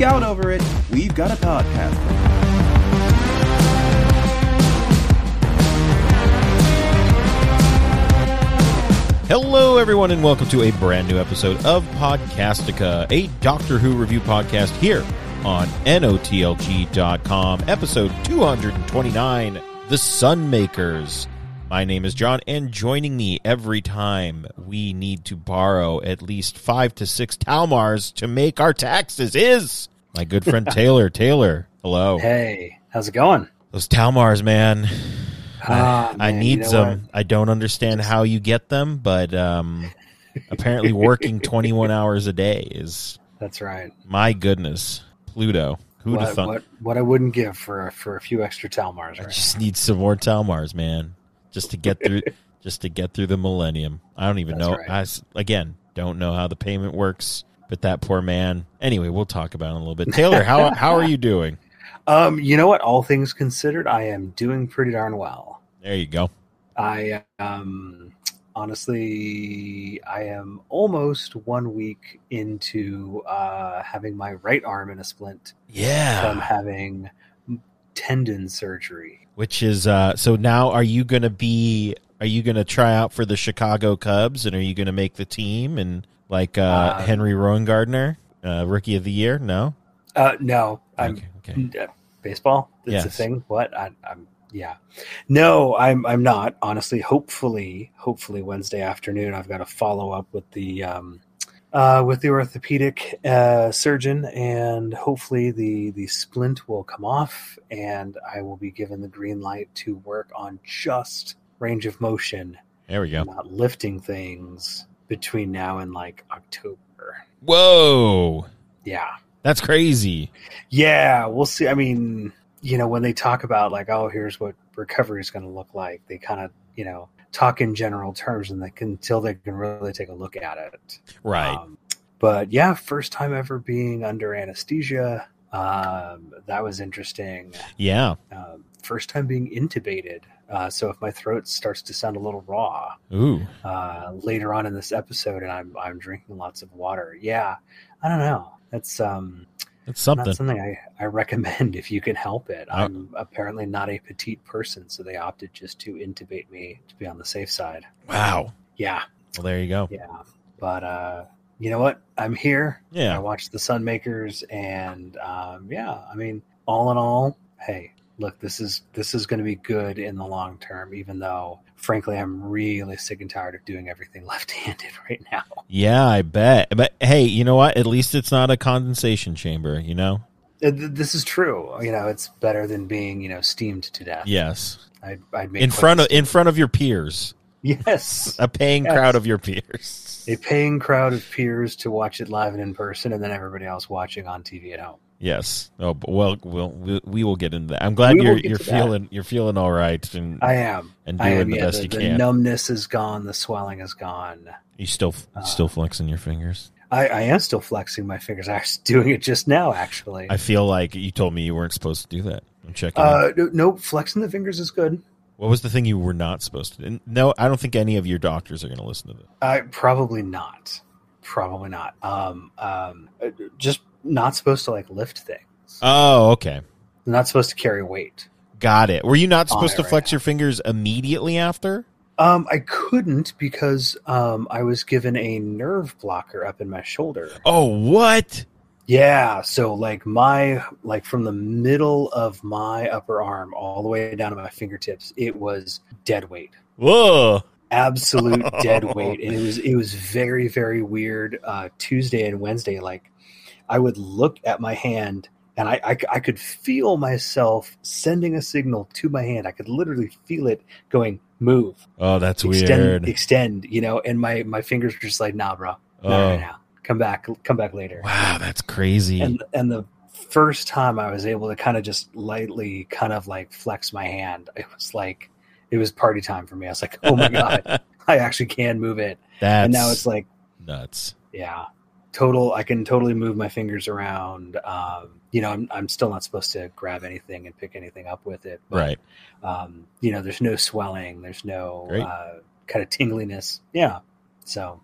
geek out over it, we've got a podcast. Hello, everyone, and welcome to a brand new episode of Podcastica, a Doctor Who review podcast here on NOTLG.com, episode 229 The Sunmakers. My name is John, and joining me every time we need to borrow at least five to six Talmars to make our taxes is my good friend Taylor. Taylor, hello. Hey, how's it going? Those Talmars, man. Ah, I man, need you know some. I don't understand how you get them, but um, apparently working 21 hours a day is? That's right. my goodness. Pluto. Who'd have What, what what I wouldn't give for for a few extra Talmars, I right? just need some more Talmars, man, just to get through, just to get through the millennium. I don't even That's know. right. I again don't know how the payment works, but that poor man. Anyway, we'll talk about it in a little bit. Taylor, how how are you doing? Um, you know what? All things considered, I am doing pretty darn well. There you go. I um honestly, I am almost one week into uh, having my right arm in a splint Yeah, from having tendon surgery. Which is uh so now are you going to be are you going to try out for the Chicago Cubs and are you going to make the team and like uh Um, Henry Rowengartner, uh rookie of the year? No. Uh, no, I'm okay. okay. Uh, baseball it's a thing what I, i'm yeah no i'm i'm not honestly hopefully hopefully wednesday afternoon i've got to follow up with the um uh, with the orthopedic uh, surgeon, and hopefully the the splint will come off, and I will be given the green light to work on just range of motion, There we go. not lifting things between now and like October. Whoa. Yeah, That's crazy. Yeah, we'll see. I mean, you know, when they talk about like, oh, here's what recovery is going to look like, they kind of, you know, talk in general terms, and they can until they can really take a look at it. Right. Um, but yeah, first time ever being under anesthesia. Um, that was interesting. yeah. Um, first time being intubated. Uh, so if my throat starts to sound a little raw Ooh. uh, later on in this episode, and I'm I'm drinking lots of water, yeah, I don't know. That's um, That's not something. something I, I recommend if you can help it. Uh, I'm apparently not a petite person, so they opted just to intubate me to be on the safe side. Wow. Yeah, Well, there you go. yeah. But uh, you know what? I'm here. Yeah. I watched the Sunmakers, and um, yeah, I mean, all in all, hey, look, this is this is going to be good in the long term. Even though, frankly, I'm really sick and tired of doing everything left-handed right now. Yeah, I bet. But hey, you know what? At least it's not a condensation chamber, you know? Uh, This is true. You know, it's better than being you know steamed to death. Yes. I'd, I'd make In front of in front of your peers. Yes. A paying Yes. crowd of your peers. A paying crowd of peers to watch it live and in person, and then everybody else watching on TV at home. Yes. Oh, well, we'll we, we will get into that. I'm glad We you're you're to that. feeling you're feeling all right and I am. and doing am. the Yeah, best the, you the can. numbness is gone. The swelling is gone. you still Uh, still flexing your fingers. I, I am still flexing my fingers. I was doing it just now, actually. I feel like you told me you weren't supposed to do that. I'm checking. Uh, no, no, flexing the fingers is good. What was the thing you were not supposed to? do? No, I don't think any of your doctors are going to listen to this. I probably not. Probably not. Um, um, uh, just not supposed to like lift things. Oh, okay. not supposed to carry weight. Got it. Were you not supposed to right flex now. your fingers immediately after? Um, I couldn't because um, I was given a nerve blocker up in my shoulder. Oh, what? Yeah, so like my like from the middle of my upper arm all the way down to my fingertips, it was dead weight. Whoa. Absolute dead weight. And it was it was very, very weird. Uh Tuesday and Wednesday, like I would look at my hand and I, I I could feel myself sending a signal to my hand. I could literally feel it going, move, Oh, that's extend, weird. extend, extend, you know, and my my fingers were just like, nah, bro, not Oh. right now. Come back, come back later Wow, that's crazy. and and the first time I was able to kind of just lightly kind of like flex my hand, it was like it was party time for me. I was like, oh my god, I actually can move it. that's and now it's like, nuts. yeah, total. I can totally move my fingers around. Um, you know, I'm I'm still not supposed to grab anything and pick anything up with it. But, Right. Um, you know, there's no swelling. There's no uh, kind of tingliness. Yeah. So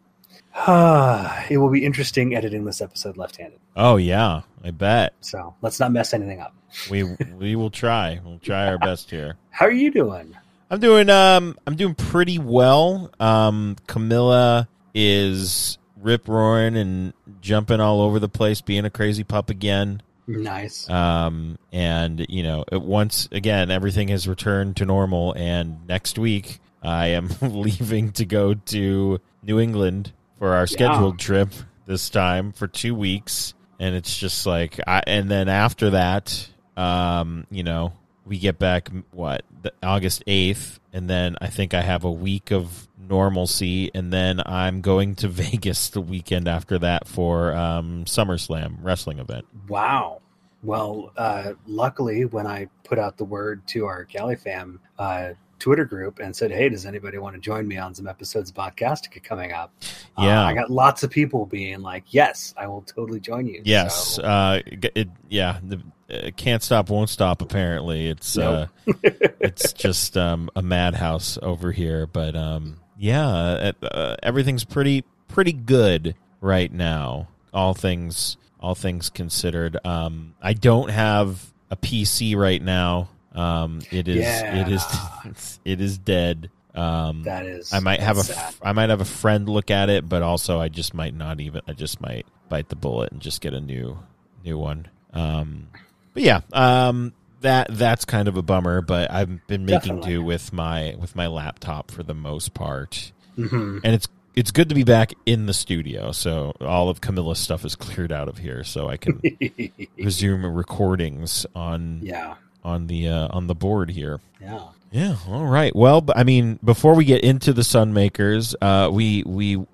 uh, it will be interesting editing this episode left-handed. Oh yeah, I bet. So let's not mess anything up. We we will try. We'll try our best here. How are you doing? I'm doing um I'm doing pretty well. Um Camilla is rip roaring and jumping all over the place, being a crazy pup again. Nice. Um and you know, it- once again everything has returned to normal and next week I am leaving to go to New England for our scheduled trip this time for 2 weeks and it's just like I and then after that um you know, we get back what the, August 8th and then I think I have a week of normalcy and then I'm going to Vegas the weekend after that for um SummerSlam wrestling event. Wow. Well, uh, luckily, when I put out the word to our Cali fam uh, Twitter group and said, "Hey, does anybody want to join me on some episodes of Podcastica coming up?" uh, Yeah. I got lots of people being like, "Yes, I will totally join you." Yes, So, uh, it- yeah, the uh, can't stop, won't stop. Apparently, it's uh, it's just um, a madhouse over here. But um, yeah, uh, uh, everything's pretty pretty good right now. All things all things considered. Um, I don't have a PC right now. Um, it is it is it is dead. Um, that is. I might have a sad. I might have a friend look at it, but also I just might not even I just might bite the bullet and just get a new new one. Um, but yeah, um, that that's kind of a bummer. But I've been making Definitely. do with my with my laptop for the most part, Mhm. and it's it's good to be back in the studio. So all of Camilla's stuff is cleared out of here, so I can resume recordings on yeah, on the uh, on the board here. yeah. Yeah. All right. Well, I mean, before we get into the Sunmakers, uh, we we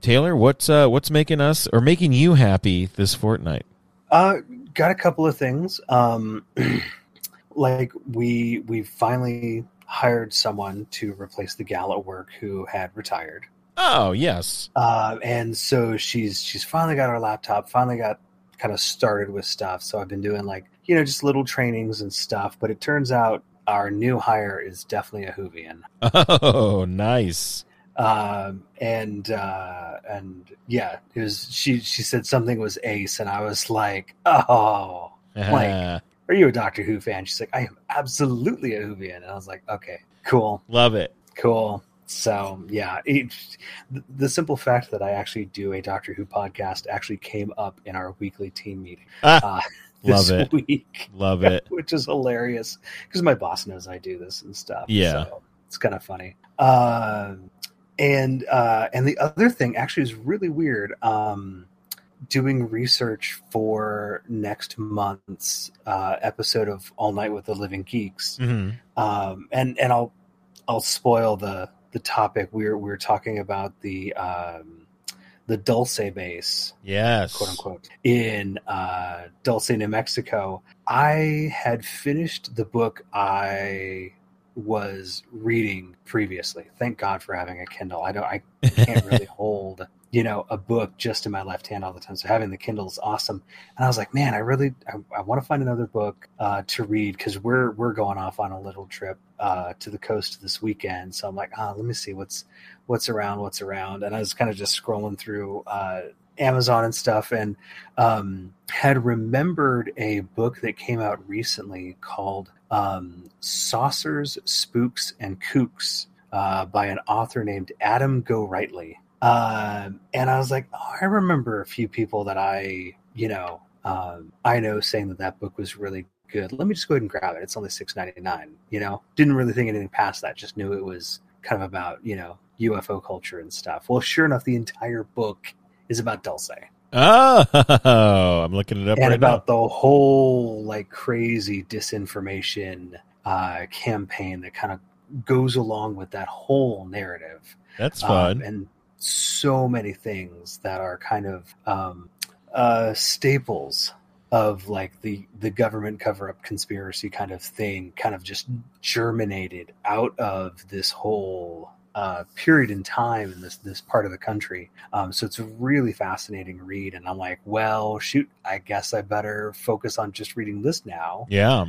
Taylor, what's uh, what's making us or making you happy this fortnight? Uh, got a couple of things. Um, like we we finally hired someone to replace the gal at work who had retired. Oh, yes. Uh, and so she's she's finally got her laptop, finally got kind of started with stuff. So I've been doing like you know just little trainings and stuff. But it turns out our new hire is definitely a Whovian. Oh, nice. Um, and uh, and yeah, it was she she said something was ace, and I was like, oh. Like- Are you a Doctor Who fan? She's like, I am absolutely a Whovian. And I was like, okay, cool. Love it. Cool. So yeah, it, the, simple fact that I actually do a Doctor Who podcast actually came up in our weekly team meeting Ah, uh, this love it. week, Love it. which is hilarious because my boss knows I do this and stuff. Yeah. so it's kind of funny. Um, and uh, and the other thing actually is really weird. Um, doing research for next month's uh, episode of All Night with the Living Geeks hmm um, and and I'll I'll spoil the the topic. We're we're talking about the um, the Dulce base, Yes. quote unquote, in uh, Dulce, New Mexico. I had finished the book I was reading previously. Thank God for having a Kindle. I don't I can't really hold you know a book just in my left hand all the time so having the kindle is awesome and i was like man i really i, I want to find another book uh, to read because we're we're going off on a little trip uh, to the coast this weekend so i'm like ah let me see what's what's around what's around and i was kind of just scrolling through uh, amazon and stuff and um, had remembered a book that came out recently called um, saucers spooks and kooks uh, by an author named adam Gorightly um, and I was like, oh, I remember a few people that I, you know, um, I know saying that that book was really good. Let me just go ahead and grab it. It's only six ninety nine. You know, didn't really think anything past that. Just knew it was kind of about you know UFO culture and stuff. Well, sure enough, the entire book is about Dulce Oh, I'm looking it up and right about the whole like crazy disinformation uh, campaign that kind of goes along with that whole narrative. now. That's um, fun. and so many things that are kind of um, uh, staples of like the the government cover up conspiracy kind of thing kind of just germinated out of this whole uh, period in time in this this part of the country um, so it's a really fascinating read and i'm like well shoot i guess i better focus on just reading this now yeah.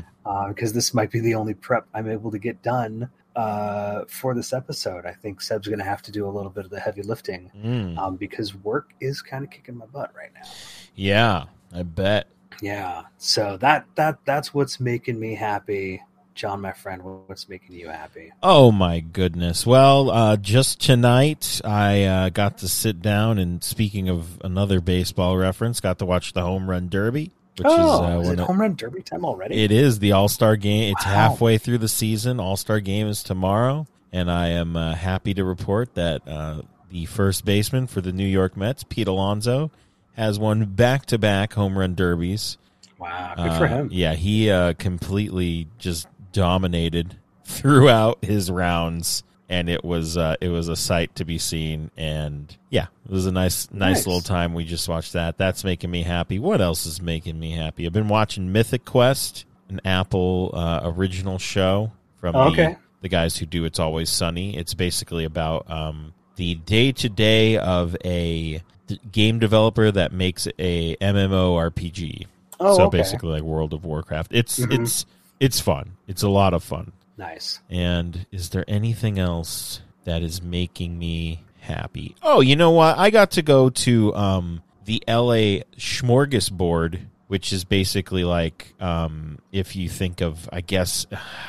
because this might be the only prep I'm able to get done uh, for this episode. I think Seb's going to have to do a little bit of the heavy lifting Mm. um, because work is kind of kicking my butt right now. Yeah, I bet. Yeah, so that that that's what's making me happy, John, my friend. What's making you happy? Oh my goodness. Well, uh, just tonight I uh, got to sit down and speaking of another baseball reference, got to watch the home run derby, which oh, is uh, is it home run derby time already? It is the All Star game. It's Wow. halfway through the season. All Star game is tomorrow, and I am uh, happy to report that uh, the first baseman for the New York Mets, Pete Alonso, has won back to back home run derbies. wow, good for Uh, him. Yeah, he uh, completely just dominated throughout his rounds, and it was uh, it was a sight to be seen. And yeah, it was a nice nice, Nice. little time. We just watched that. That's making me happy. What else is making me happy? I've been watching Mythic Quest, an Apple uh, original show from Oh, the, okay. the guys who do It's Always Sunny. It's basically about um, the day to day of a d- game developer that makes a MMORPG Oh, so okay. basically like World of Warcraft. It's Mhm. it's it's fun. It's a lot of fun. Nice. And is there anything else that is making me happy? Oh, you know what? I got to go to um the LA Smorgasbord, which is basically like um if you think of I guess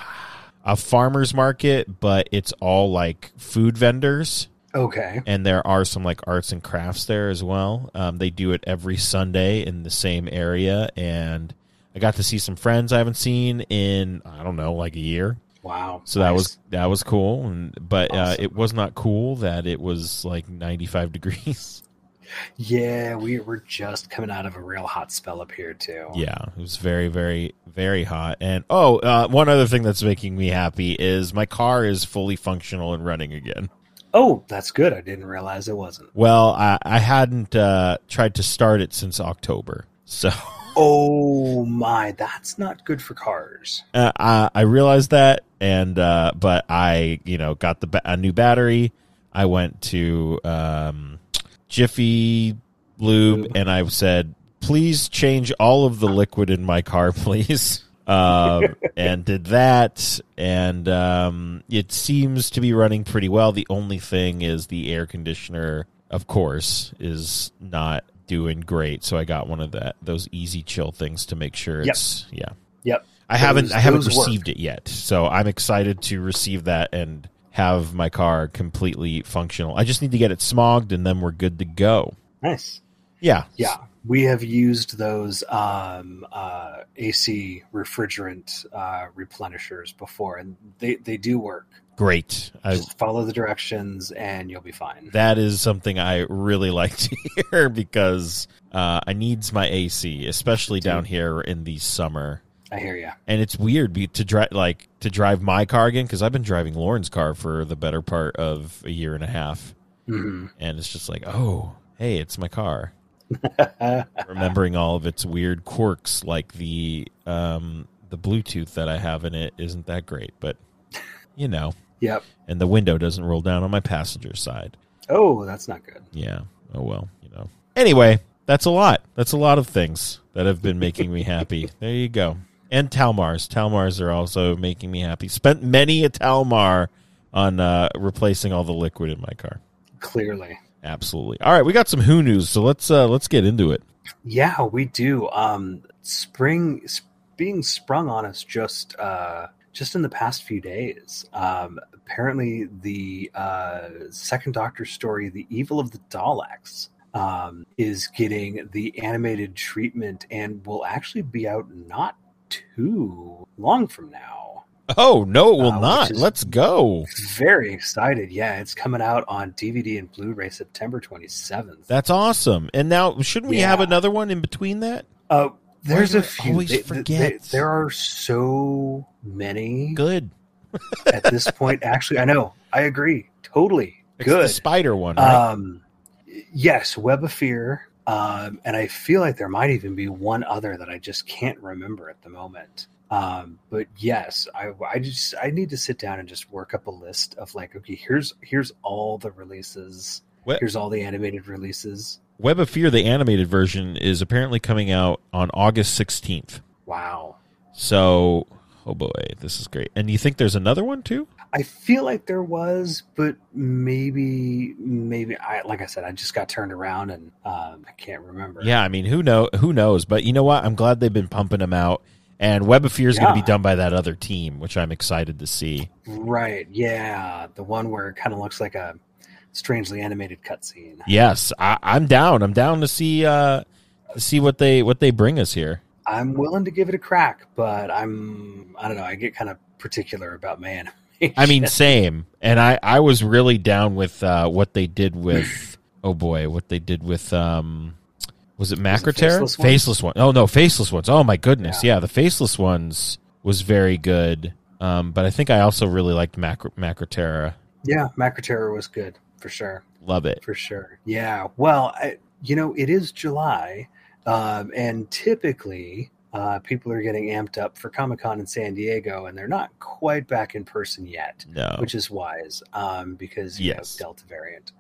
a farmers market, but it's all like food vendors Okay. and there are some like arts and crafts there as well. Um, they do it every Sunday in the same area, and I got to see some friends I haven't seen in I don't know like a year. Wow. So that was that was cool, and but uh, it was not cool that it was like ninety five degrees. Yeah, we were just coming out of a real hot spell up here too. yeah, it was very very very hot. And oh, uh, one other thing that's making me happy is my car is fully functional and running again. Oh, that's good. I didn't realize it wasn't. Well, I, I hadn't uh, tried to start it since October, so. Oh my, that's not good for cars. Uh, I, I realized that, and uh, but I, you know, got the ba- a new battery. I went to um, Jiffy Lube, Lube. and I said, "Please change all of the liquid in my car, please." Um, and did that, and um, it seems to be running pretty well. The only thing is the air conditioner, of course, is not doing great. So I got one of that those easy chill things to make sure Yep. it's yeah. Yep. I haven't I haven't those work. received it yet, so I'm excited to receive that and have my car completely functional. I just need to get it smogged, and then we're good to go. Nice. Yeah, Yeah, we have used those um, uh, AC refrigerant uh, replenishers before, and they, they do work. Great. I, Just follow the directions, and you'll be fine. that is something I really like to hear because uh, I needs my AC, especially down here in the summer. I hear you. And it's weird be, to drive like to drive my car again because I've been driving Lauren's car for the better part of a year and a half, hmm and it's just like, oh, hey, it's my car. remembering all of its weird quirks like the um the bluetooth that i have in it isn't that great but you know Yep. and the window doesn't roll down on my passenger side. Oh, that's not good. yeah. Oh well you know. Anyway that's a lot. That's a lot of things that have been making me happy. There you go. And talmars. Talmars are also making me happy. Spent many a talmar on uh replacing all the liquid in my car. Clearly. absolutely. All right we got some who news so let's uh let's get into it. Yeah, we do. Um, spring being sprung on us just uh, just in the past few days. Um, apparently, the uh, second Doctor story, "The Evil of the Daleks," um, is getting the animated treatment and will actually be out not too long from now. Oh no, it will Uh, not. Let's go. Very excited! Yeah, it's coming out on DVD and Blu-ray September twenty seventh. That's awesome. And now, shouldn't we have another one in between that? Uh, there's a few. always They- they- forget? there are so many Good. at this point. Actually, I know. I agree. Totally It's the good. spider one, right? Um, yes, Web of Fear. Um, and I feel like there might even be one other that I just can't remember at the moment. Um, but yes, I, I just I need to sit down and just work up a list of like, okay, here's here's all the releases. What- Here's all the animated releases. Web of Fear, the animated version, is apparently coming out on August 16th. Wow. So, oh boy, this is great. And you think there's another one too? I feel like there was, but maybe, maybe I like I said, I just got turned around and um, I can't remember. Yeah, I mean, who know who knows? But you know what? I'm glad they've been pumping them out. And Web of Fear is going to be done by that other team, which I'm excited to see. Right. Yeah, the one where it kind of looks like a strangely animated cutscene. Yes, I, I'm down. I'm down to see uh, to see what they what they bring us here. I'm willing to give it a crack, but I'm I don't know. I get kind of particular about my animation. I mean, same. And I I was really down with uh, what they did with oh boy, what they did with um was it Macra Terror? Faceless Ones? Faceless one. Oh no, faceless ones. Oh my goodness. Yeah, the faceless ones was very good. Um, but I think I also really liked Macro Macra Terror. yeah, Macra Terror was good for sure. Love it. For sure. Yeah. Well, I, you know, it is July, um, and typically uh, people are getting amped up for Comic Con in San Diego, and they're not quite back in person yet, No. which is wise um, because you Yes. know, Delta variant.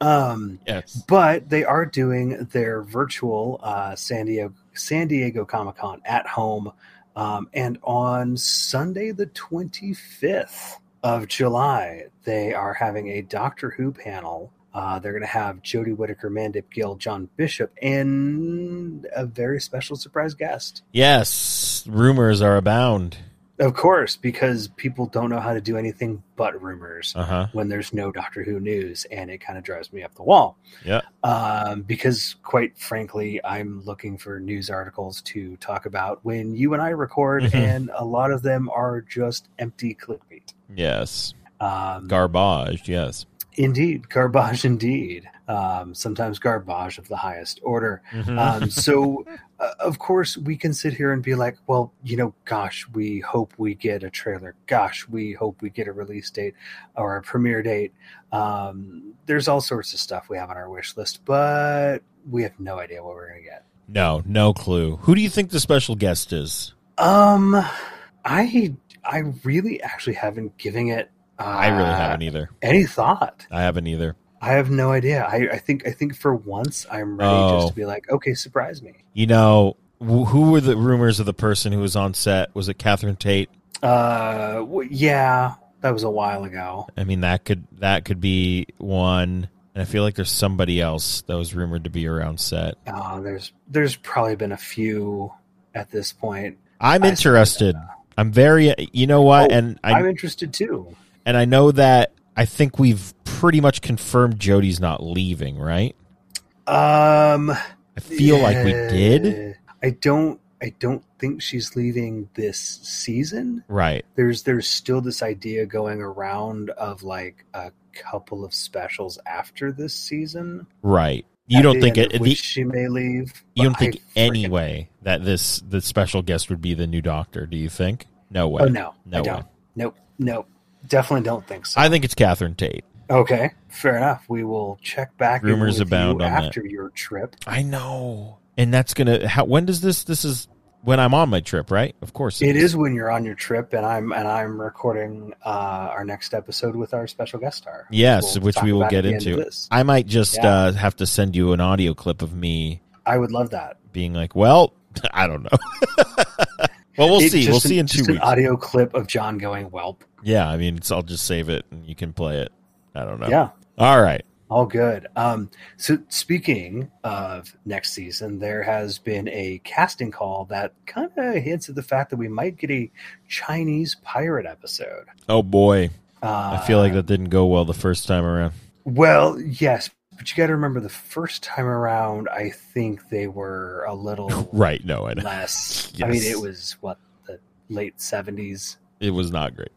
Um, yes. but they are doing their virtual uh, San Diego San Diego Comic Con at home, um, and on Sunday the twenty fifth of July, they are having a Doctor Who panel. Uh, they're going to have Jodie Whittaker, Mandip Gill, John Bishop, and a very special surprise guest. Yes. Rumors are abound. Of course, because people don't know how to do anything but rumors Uh huh. when there's no Doctor Who news, and it kind of drives me up the wall. Yeah. Um, because quite frankly, I'm looking for news articles to talk about when you and I record, Mhm. and a lot of them are just empty clickbait. Yes. Um, Garbage. Yes. indeed, garbage indeed. Um, sometimes garbage of the highest order. Mhm. Um, so, uh, of course, we can sit here and be like, well, you know, gosh, we hope we get a trailer. Gosh, we hope we get a release date or a premiere date. Um, there's all sorts of stuff we have on our wish list, but we have no idea what we're going to get. no, no clue. Who do you think the special guest is? Um, I I really actually haven't given it. Uh, I really haven't either. any thought. I haven't either. I have no idea. I, I think I think for once I'm ready Oh. just to be like, okay, surprise me. You know, wh- who were the rumors of the person who was on set? Was it Catherine Tate? Uh, w- yeah, that was a while ago. I mean, that could that could be one. And I feel like there's somebody else that was rumored to be around set. Uh, there's there's probably been a few at this point. I'm I- interested. I'm very. You know what? Oh, and I'm interested too. and I know that I think we've pretty much confirmed Jodie's not leaving. Right? Um, I feel like we did. I don't. I don't think she's leaving this season. Right. There's there's still this idea going around of like a couple of specials after this season. Right. You don't think it? The, she may leave. you don't think I anyway that this the special guest would be the new Doctor? Do you think? No way. Oh no, No I way. don't. Nope, nope. Definitely don't think so. I think it's Catherine Tate. Okay, fair enough. We will check back Rumors with abound you on that. after your trip. I know. And that's gonna. How, when does this? This is when I'm on my trip, right? Of course, It is when you're on your trip, and I'm and I'm recording uh, our next episode with our special guest star. Yes, which we will get at the end of into. I might just Yeah. uh, have to send you an audio clip of me I would love that. being like, "Well, I don't know." well, we'll It- see. We'll an- see in two just an audio clip of John going "Welp." yeah, I mean, it's, I'll just save it and you can play it. I don't know. Yeah, All right. all good. Um, so speaking of next season, there has been a casting call that kind of hints at the fact that we might get a Chinese pirate episode. Oh boy, Uh, I feel like that didn't go well the first time around. Well, yes, but you got to remember the first time around, I think they were a little Right? No, I know. less. I mean, it was what the late seventies. It was not great.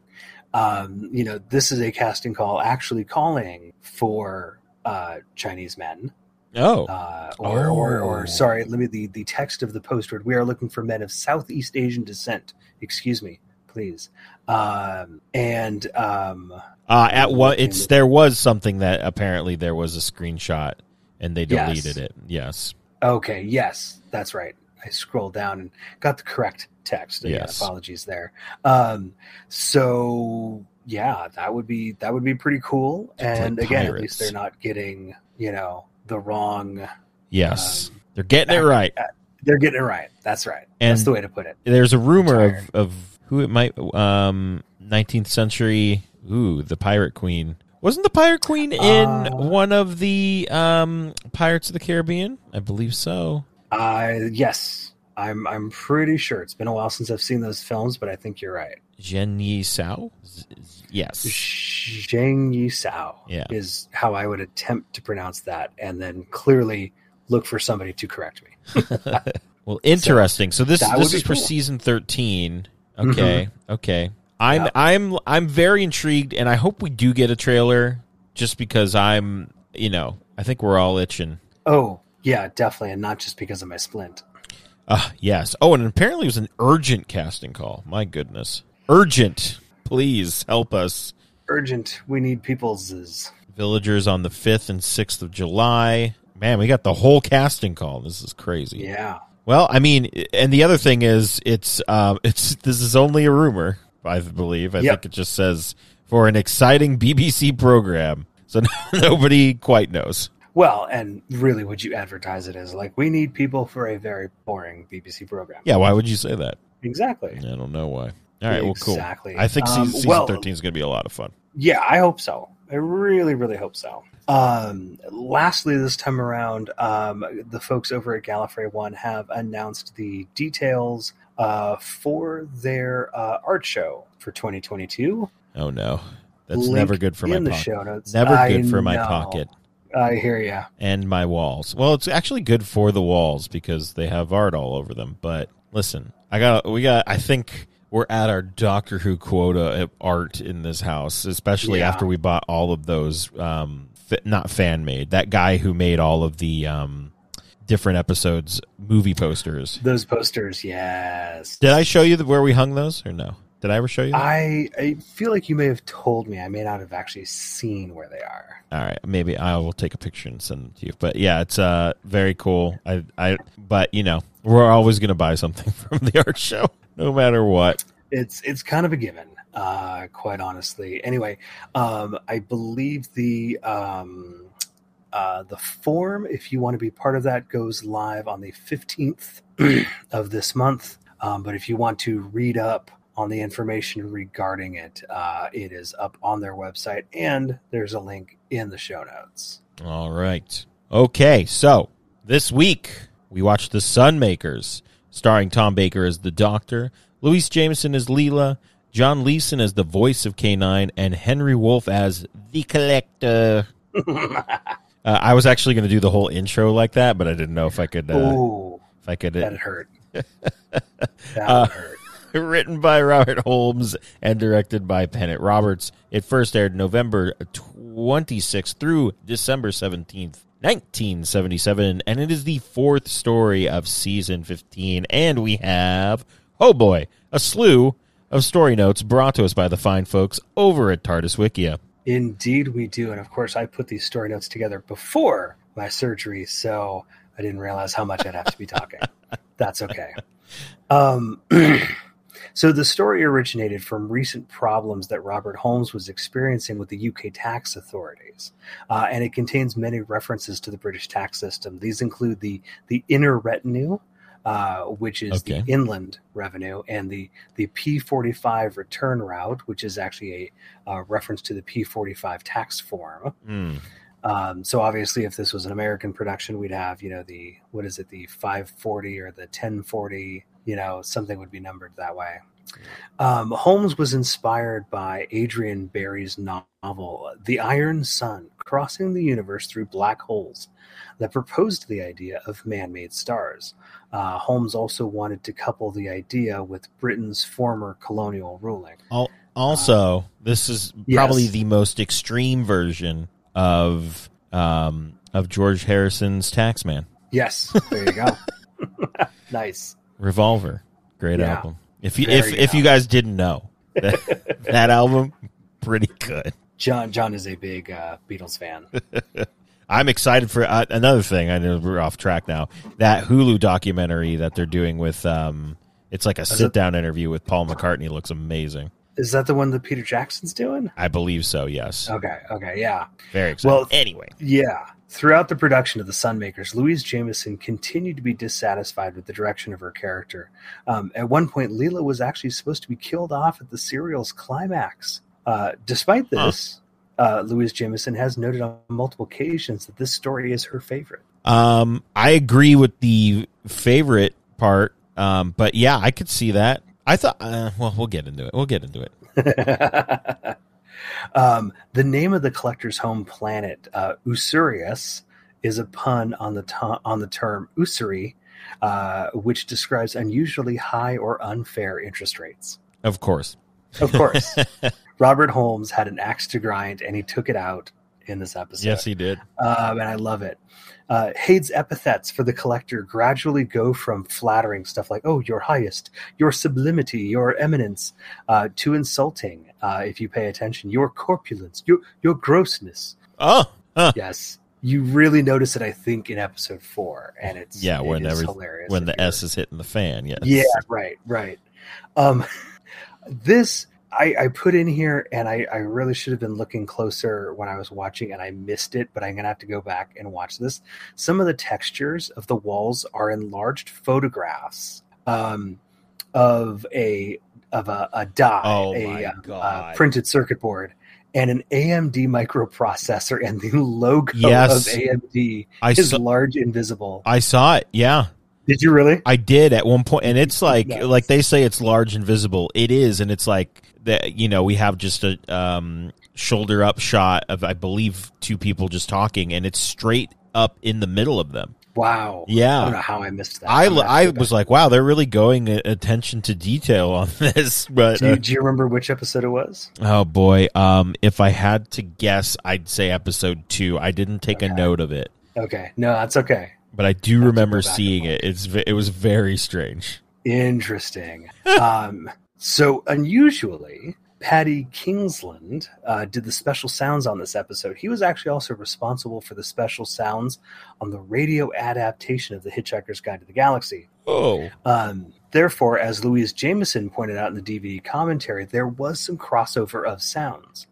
Um, you know, this is a casting call actually calling for uh, Chinese men. Oh, Uh, or, or, or, Oh. sorry, let me the, the text of the post read. We are looking for men of Southeast Asian descent. Excuse me, please. Um, and um, uh, at what? It's there was something that apparently there was a screenshot and they Yes. deleted it. Yes. Okay, yes, that's right. I scrolled down and got the correct text. Again, Yes. apologies there. Um, so yeah, that would be that would be pretty cool. And again, at least they're not getting you know the wrong. Yes. Um, They're getting it right. They're getting it right. That's right. And- that's the way to put it. There's a rumor of, of who it might um 19th century Ooh, the Pirate Queen. Wasn't the Pirate Queen in Uh, one of the um, Pirates of the Caribbean? I believe so. Uh, yes, I'm. I'm pretty sure it's been a while since I've seen those films, but I think you're right. Jen Yi Sao? Yes. Zhang Yi Sao Yeah. is how I would attempt to pronounce that, and then clearly look for somebody to correct me. Well, interesting. So, this this be is for cool. season thirteen. Okay, okay. I'm Yeah. I'm I'm very intrigued, and I hope we do get a trailer. Just because I'm, you know, I think we're all itching. Oh, yeah, definitely, and not just because of my splint. Ah, yes. Oh, and apparently it was an urgent casting call. My goodness, urgent! Please help us. Urgent. We need people's. Villagers on the fifth and sixth of July. Man, we got the whole casting call. This is crazy. Yeah. Well, I mean, and the other thing is, it's um, it's this is only a rumor. I believe. I Yep. think it just says for an exciting BBC program, so nobody quite knows. Well, and really, would you advertise it as like we need people for a very boring BBC program? Yeah, why would you say that? Exactly. I don't know why. All right, well, cool. Exactly. I think Um, season, season well- 13 is going to be a lot of fun. Yeah, I hope so. I really, really hope so. Um, lastly, this time around, um, the folks over at Gallifrey One have announced the details uh, for their uh, art show for 2022. Oh no, that's Link never good for my pocket. show notes. Never I good for my know. pocket I hear ya. and my walls. Well, it's actually good for the walls because they have art all over them. But listen, I got we got. I think we're at our Doctor Who quota of art in this house, especially Yeah. after we bought all of those. Um, not fan made. That guy who made all of the um different episodes movie posters. Those posters, yes. Did I show you the, where we hung those or no? Did I ever show you? That? I I feel like you may have told me. I may not have actually seen where they are. All right, maybe I will take a picture and send it to you. But yeah, it's uh very cool. I I but you know, we're always going to buy something from the art show no matter what. It's it's kind of a given, uh, quite honestly. Anyway, um, I believe the um, uh, the form, if you want to be part of that, goes live on the fifteenth of this month. Um, but if you want to read up on the information regarding it, uh, it is up on their website, and there's a link in the show notes. All right. Okay, so this week we watched The Sunmakers, starring Tom Baker as the Doctor, Louise Jameson as Leela, John Leeson as the voice of K9, and Henry Woolf as the Collector. Uh, I was actually going to do the whole intro like that, but I didn't know if I could. Uh, oh, if I could. hurt. that Uh, hurt. written by Robert Holmes and directed by Pennant Roberts. It first aired November 26th through December 17th, 1977, and it is the fourth story of season 15. And we have, oh boy, a slew of story notes brought to us by the fine folks over at TARDIS Wikia. Indeed, we do. And of course, I put these story notes together before my surgery, so I didn't realize how much I'd have to be talking. That's okay. Um, so, the story originated from recent problems that Robert Holmes was experiencing with the UK tax authorities, uh, and it contains many references to the British tax system. These include the, the inner retinue. Uh, which is Okay. the inland revenue, and the the P45 return route, which is actually a uh, reference to the P45 tax form. Hmm. Um, so obviously, if this was an American production, we'd have you know the what is it the 540 or the 1040, you know something would be numbered that way. Um, Holmes was inspired by Adrian Berry's novel *The Iron Sun: Crossing the Universe Through Black Holes*, that proposed the idea of man-made stars. Uh, Holmes also wanted to couple the idea with Britain's former colonial ruling. Al- Also, this is Yes. probably the most extreme version of um, of George Harrison's Taxman. Yes, there you go. nice. Revolver, great Yeah. album. If you Very if if you guys didn't know that, that album, pretty good. John John is a big uh, Beatles fan. I'm excited for uh, another thing. I know we're off track now. That Hulu documentary that they're doing with um, it's like a sit down interview with Paul McCartney. Looks amazing. Is that the one that Peter Jackson's doing? I believe so. Yes, Okay, okay, yeah. very excited. Well- anyway, Yeah. Throughout the production of The Sunmakers, Louise Jameson continued to be dissatisfied with the direction of her character. Um, at one point, Leela was actually supposed to be killed off at the serial's climax. Uh, despite this, uh, Louise Jameson has noted on multiple occasions that this story is her favorite. Um, I agree with the favorite part. Um, but yeah, I could see that. I thought, uh, well, we'll get into it. We'll get into it. um, the name of the collector's home planet, uh, Usurius, is a pun on the to- on the term usury, uh, which describes unusually high or unfair interest rates. Of course. Of course, Robert Holmes had an axe to grind, and he took it out in this episode. Yes, he did. um, and I love it. Uh, Hade's epithets for the collector gradually go from flattering stuff like "Oh, your highest," "Your sublimity," "Your eminence," uh, to insulting. Uh, if you pay attention, your corpulence, your your grossness. Oh, huh. Yes, you really notice it. I think in episode four, and it's yeah. it When is hilarious when the S is hitting the fan. Yes. yeah, right, right. Um, this I, I put in here, and I, I really should have been looking closer when I was watching, and I missed it. But I'm gonna have to go back and watch this. Some of the textures of the walls are enlarged photographs um, of a of a, a die, Oh, a, uh, uh, printed circuit board, and an AMD microprocessor, and the logo Yes. of AMD I is saw, large invisible. I saw it. Yeah. Did you really? I did at one point, and it's like Nice. like they say it's large and visible. It is, and it's like that. You know, we have just a um, shoulder up shot of I believe two people just talking, and it's straight up in the middle of them. Wow. Yeah. I don't know how I missed that. I I'm gonna have to I was like, wow, they're really going attention to detail on this. But Do you, uh, do you remember which episode it was? oh boy, um, if I had to guess, I'd say episode two. I didn't take a note of it, Okay. No, that's okay. but I do remember go back and seeing it. It's it was very strange. Interesting. um, so unusually, Paddy Kingsland uh, did the special sounds on this episode. He was actually also responsible for the special sounds on the radio adaptation of The Hitchhiker's Guide to the Galaxy. Oh, Um, therefore, as Louise Jameson pointed out in the DVD commentary, there was some crossover of sounds.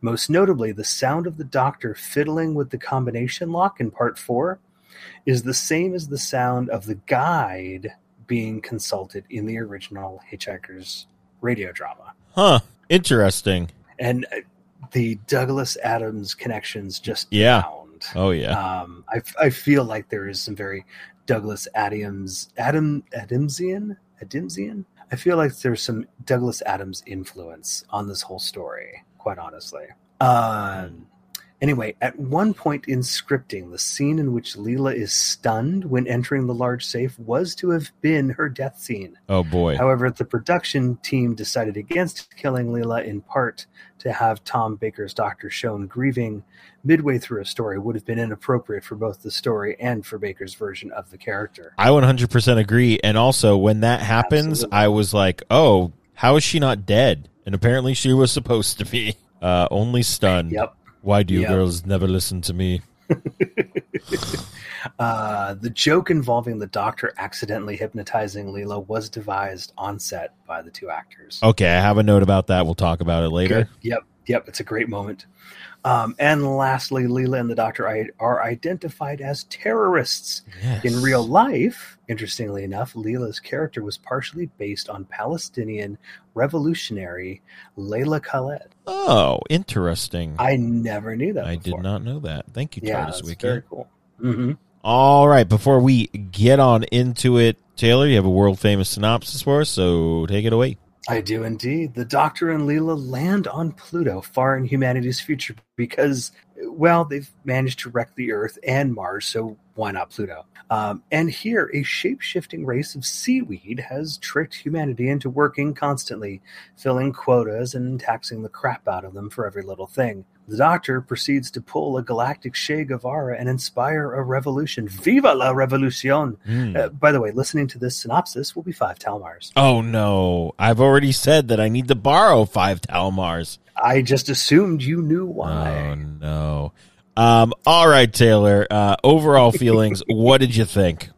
Most notably, the sound of the doctor fiddling with the combination lock in part four is the same as the sound of the guide being consulted in the original Hitchhiker's radio drama. huh? Interesting. And uh, the Douglas Adams connections just Yeah. Oh yeah. Um, I, I feel like there is some very Douglas Adams, Adam Adamsian, Adamsian. I feel like there's some Douglas Adams influence on this whole story. Quite honestly. Um, anyway, at one point in scripting, the scene in which Leela is stunned when entering the large safe was to have been her death scene. Oh boy. However, the production team decided against killing Leela in part to have Tom Baker's doctor shown grieving midway through a story would have been inappropriate for both the story and for Baker's version of the character. I 100% agree. And also, when that happens, Absolutely. I was like, oh, how is she not dead? And apparently, she was supposed to be. Uh, only stunned. Yep. Why do you Yep. girls never listen to me? Uh, the joke involving the doctor accidentally hypnotizing Leela was devised on set by the two actors. Okay, I have a note about that. We'll talk about it later. Good. Yep, yep. It's a great moment. Um, and lastly, Leela and the Doctor are identified as terrorists. Yes. In real life, interestingly enough, Leela's character was partially based on Palestinian revolutionary Leila Khaled. Oh, interesting. I, never knew that. before. I did not know that. Thank you, Yeah, TARDIS Wiki. very cool. hmm All right, before we get on into it, Taylor, you have a world famous synopsis for us, so take it away. I do indeed. The Doctor and Leela land on Pluto, far in humanity's future, because, well, they've managed to wreck the Earth and Mars, so why not Pluto? Um, and here, a shape shifting race of seaweed has tricked humanity into working constantly, filling quotas and taxing the crap out of them for every little thing. The Doctor proceeds to pull a galactic Che Guevara and inspire a revolution. Viva la revolucion! Hmm. Uh, by the way, listening to this synopsis will be five Talmars. oh, no. I've already said that I need to borrow five Talmars. I just assumed you knew why. Oh, no. Um, all right, Taylor. Uh, overall feelings, what did you think?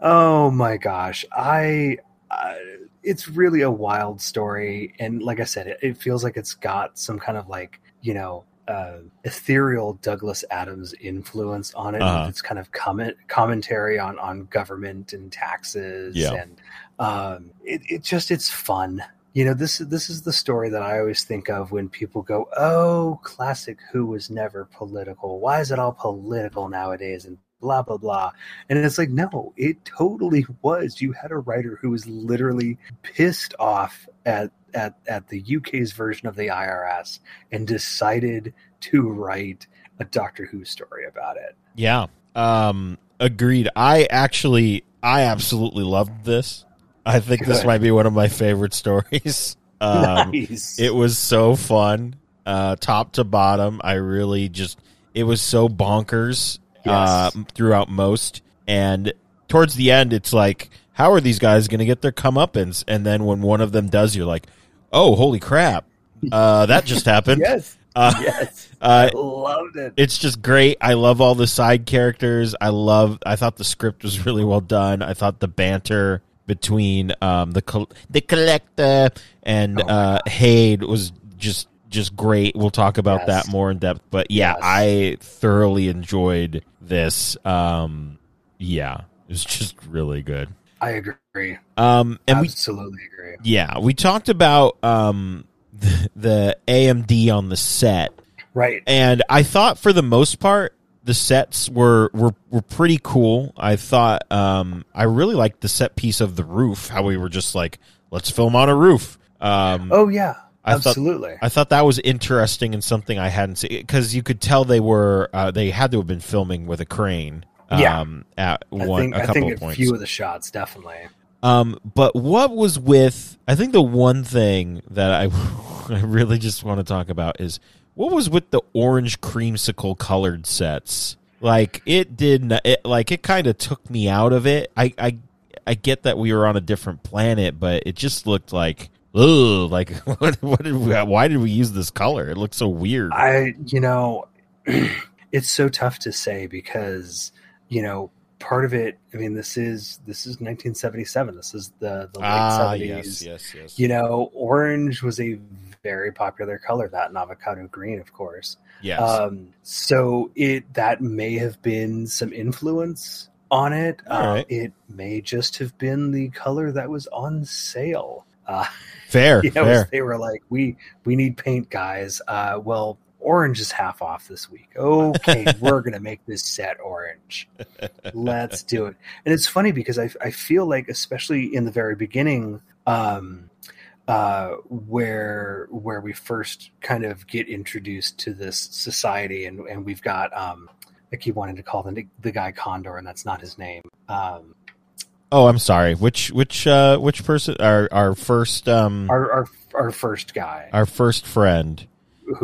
Oh, my gosh. I. Uh, it's really a wild story. And like I said, it, it feels like it's got some kind of like, you know, uh, ethereal Douglas Adams influence on it. Uh-huh. It's kind of comment commentary on on government and taxes, Yeah. and um, it, it just it's fun. You know this this is the story that I always think of when people go, "Oh, classic Who was never political. Why is it all political nowadays?" and blah blah blah. And it's like, no, it totally was. You had a writer who was literally pissed off at at at the UK's version of the IRS and decided to write a Doctor Who story about it. Yeah. Um agreed. I actually I absolutely loved this. I think this might be one of my favorite stories. Um nice. it was so fun. Uh top to bottom. I really just it was so bonkers uh throughout most and towards the end it's like how are these guys going to get their comeuppance and then when one of them does you're like oh holy crap uh that just happened yes. uh, yes. uh I loved it. it's just great. I love all the side characters. I love. I thought the script was really well done. I thought the banter between um, the col- the collector and Oh uh, Hade was just just great. We'll talk about Yes. that more in depth. But yeah, Yes. I thoroughly enjoyed this. Um, yeah, it was just really good. I agree. Um, and we Absolutely agree. yeah we talked about um, the, the AMD on the set Right. and I thought for the most part the sets were were were pretty cool. I thought um I really liked the set piece of the roof, how we were just like let's film on a roof. Um Oh yeah. I thought- Absolutely. I thought that was interesting and something I hadn't seen cuz you could tell they were uh, they had to have been filming with a crane Yeah. um at I one think a I couple think of a points. few of the shots definitely. Um, but what was with? I think the one thing that I I really just want to talk about is what was with the orange creamsicle colored sets. Like it did, not, it like it kind of took me out of it. I I I get that we were on a different planet, but it just looked like. Ugh, like what? What did we? Why did we use this color? It looked so weird. I you know it's so tough to say because you know part of it I mean this is this is 1977 this is the the late ah, 70s yes, yes, yes. you know orange was a very popular color that and avocado green of course yes. um so it that may have been some influence on it um, right. it may just have been the color that was on sale uh fair, you know, fair. they were like, "We we need paint, guys." Uh, well, orange is half off this week. Okay, we're gonna make this set orange. Let's do it. And it's funny because I I feel like, especially in the very beginning, um, uh, where where we first kind of get introduced to this society, and and we've got um, I keep wanting to call the the guy Condor, and that's not his name. Um, Oh, I'm sorry. Which which uh which person? Our our first um our our our first guy. our first friend.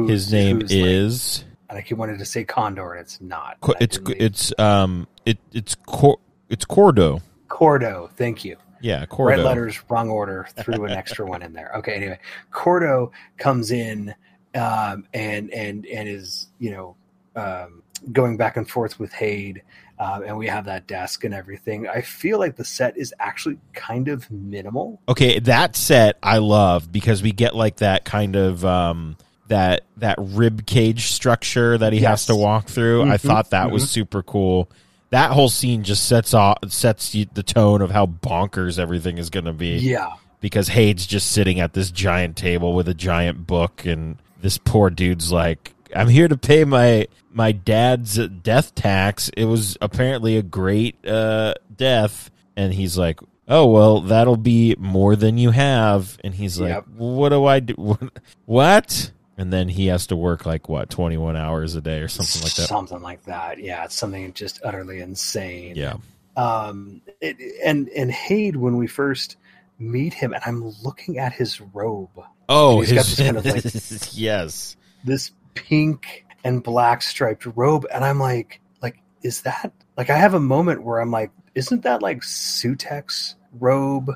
His name who's like- is and I keep wanting to say Condor, and it's not. It's it's um it it's Cor- it's Cordo. Cordo. Thank you. Yeah, Cordo. Red letters, wrong order. Threw an extra one in there. Okay. Anyway, Cordo comes in um, and and and is you know um, going back and forth with Hade, um, and we have that desk and everything. I feel like the set is actually kind of minimal. Okay, that set I love because we get like that kind of um that that rib cage structure that he has to walk through. I Mhm, thought that was super cool. That whole scene just sets off sets the tone of how bonkers everything is going to be. Yeah. because Hade's just sitting at this giant table with a giant book, and this poor dude's like, "I'm here to pay my my dad's death tax. It was apparently a great uh, death," and he's like. Oh well, that'll be more than you have, and he's like, Yep. "What do I do? What?" And then he has to work like what twenty one hours a day or something like that. Something like that. Yeah. It's something just utterly insane. Yeah, um it, and and Hade when we first meet him and i'm looking at his robe Oh, He's got his, this kind of like- yes. this pink and black striped robe and i'm like like is that like i have a moment where i'm like isn't that like Sutekh's robe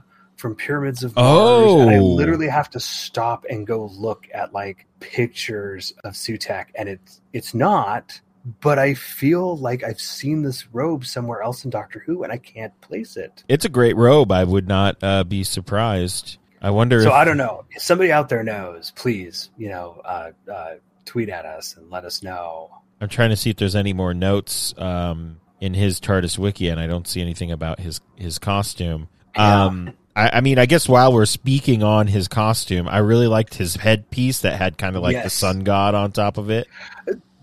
from pyramids of mars and i Oh. literally have to stop and go look at like pictures of Sutekh and it's it's not but i feel like i've seen this robe somewhere else in doctor who and i can't place it It's a great robe. I would not uh, be surprised. I wonder. so if, i don't know if somebody out there knows please you know uh, uh, tweet at us and let us know I'm trying to see if there's any more notes um, in his TARDIS wiki, and I don't see anything about his his costume. Um, I, I mean, I guess while we're speaking on his costume, I really liked his headpiece that had kind of like the sun god on top of it.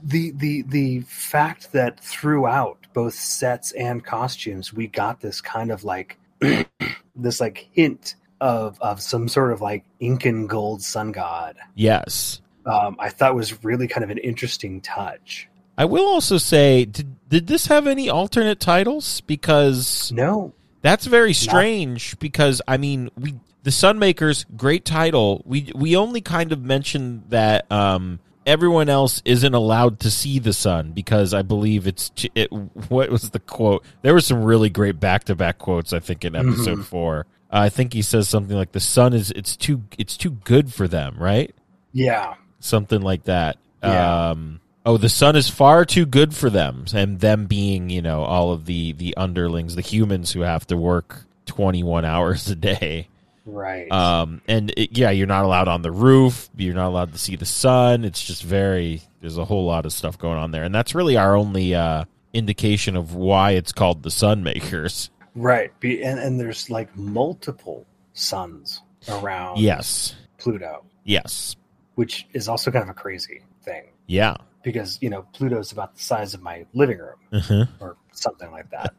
the the the fact that throughout both sets and costumes we got this kind of like this like hint of of some sort of like Incan gold sun god. Yes. Um, I thought was really kind of an interesting touch. I will also say, did, did this have any alternate titles? Because No, that's very strange. Because I mean, we the Sunmakers, great title. We we only kind of mentioned that um, everyone else isn't allowed to see the sun because I believe it's it. What was the quote? There were some really great back to back quotes. I think in episode Mhm. four. I think he says something like the sun is it's too it's too good for them, right? yeah, something like that. Yeah. Um, oh, the sun is far too good for them, and them being, you know, all of the the underlings, the humans who have to work twenty one hours a day. right. Um, and it, yeah, you're not allowed on the roof. You're not allowed to see the sun. It's just very. There's a whole lot of stuff going on there, and that's really our only uh, indication of why it's called the Sun Makers. right. Be, and and there's like multiple suns around Yes. Pluto, Yes. which is also kind of a crazy thing Yeah. Because you know Pluto's about the size of my living room. Uh-huh. or something like that.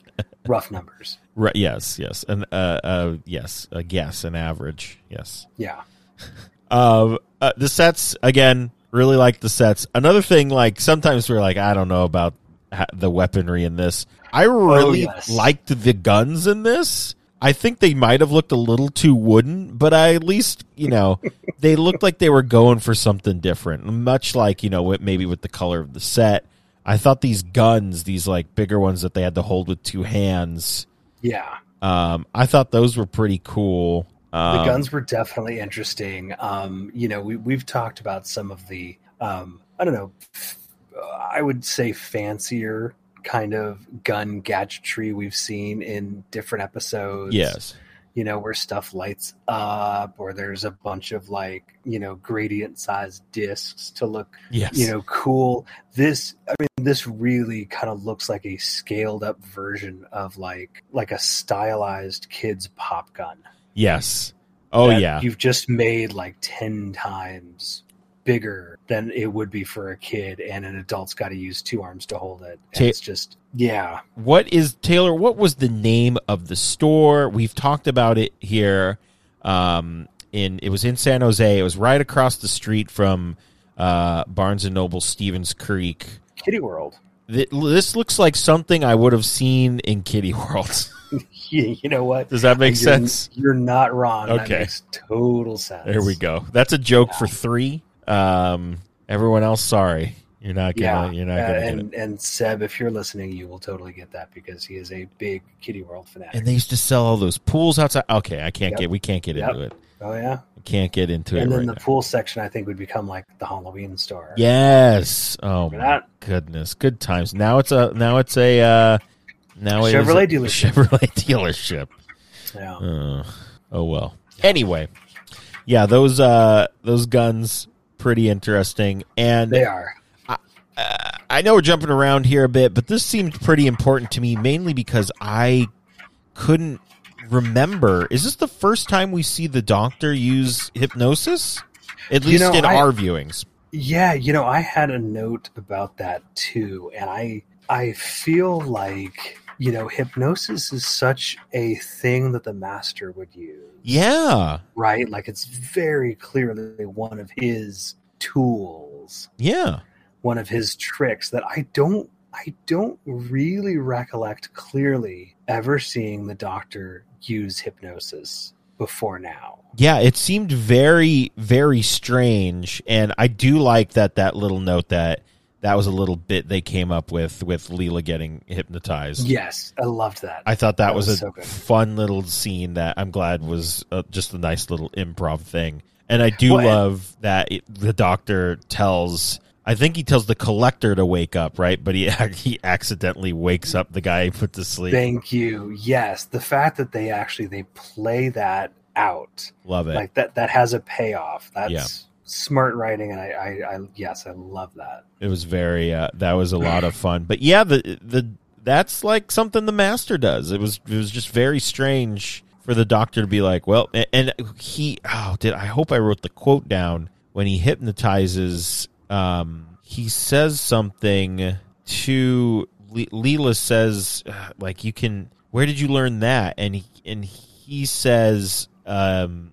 Rough numbers. Right. Yes. Yes. And uh, uh, yes. A guess. An average. Yes. Yeah. Um, uh, the sets again, really like the sets. Another thing, like sometimes we're like, I don't know about ha- the weaponry in this. I really yes. liked the guns in this. I think they might have looked a little too wooden, but I at least you know they looked like they were going for something different. Much like you know maybe with the color of the set. I thought these guns, these like bigger ones that they had to hold with two hands. Yeah. Um, I thought those were pretty cool. The Um, guns were definitely interesting. Um, you know, we, we've talked about some of the, um, I don't know, I would say fancier kind of gun gadgetry we've seen in different episodes. Yes. You know, where stuff lights up or there's a bunch of like, you know, gradient sized discs to look Yes. you know cool this i mean this really kind of looks like a scaled up version of like like a stylized kids pop gun Yes. Oh yeah. you've just made like 10 times bigger than it would be for a kid and an adult's got to use two arms to hold it Ta- it's just yeah What is Taylor? What was the name of the store? We've talked about it here. Um, in it was in San Jose. It was right across the street from uh, Barnes and Noble Stevens Creek. kitty world This looks like something I would have seen in Kitty World. you, know what Does that make You're- sense? you're not wrong that Okay. makes total sense There we go. That's a joke for three. Um, everyone else, sorry, you're not gonna. yeah, You're not uh, gonna and and Seb, if you're listening, you will totally get that because he is a big Kitty World fanatic. And they used to sell all those pools outside. Okay, I can't Yep. get. We can't get Yep. into it. oh yeah, We can't get into and it And then right the now. pool section, I think, would become like the Halloween store. Yes. Oh Remember my that? goodness. Good times. Now it's a now it's a uh now is Chevrolet a dealership. Chevrolet dealership. yeah. Uh, oh well. Anyway. Yeah, those uh those guns pretty interesting and they are. uh, I know we're jumping around here a bit, but this seemed pretty important to me mainly because I couldn't remember. Is this the first time we see the doctor use hypnosis? At You least know, in I- our viewings. Yeah, you know, I had a note about that too, and I I feel like you know hypnosis is such a thing that the master would use. Yeah. right. Like it's very clearly one of his tools. Yeah. one of his tricks that I don't I don't really recollect clearly ever seeing the doctor use hypnosis before now. Yeah, it seemed very, very strange, and I do like that that little note that that was a little bit they came up with with Leela getting hypnotized. Yes, I loved that. I thought that, That was, was a so fun little scene that I'm glad was uh, just a nice little improv thing. And I do Well, and- love that it, the doctor tells. I think he tells the collector to wake up, right? But he he accidentally wakes up the guy he put to sleep. Thank you. Yes, the fact that they actually they play that out Love it. like that that has a payoff. That's Yeah. Smart writing, and I, I, I yes, I love that. It was very uh, that was a lot of fun. But yeah, the the that's like something the master does. It was it was just very strange for the doctor to be like, well, a- and he, oh, did I hope I wrote the quote down when he hypnotizes. Um, he says something to Le- Leela says, uh, like, you can. Where did you learn that? And he and he says, um,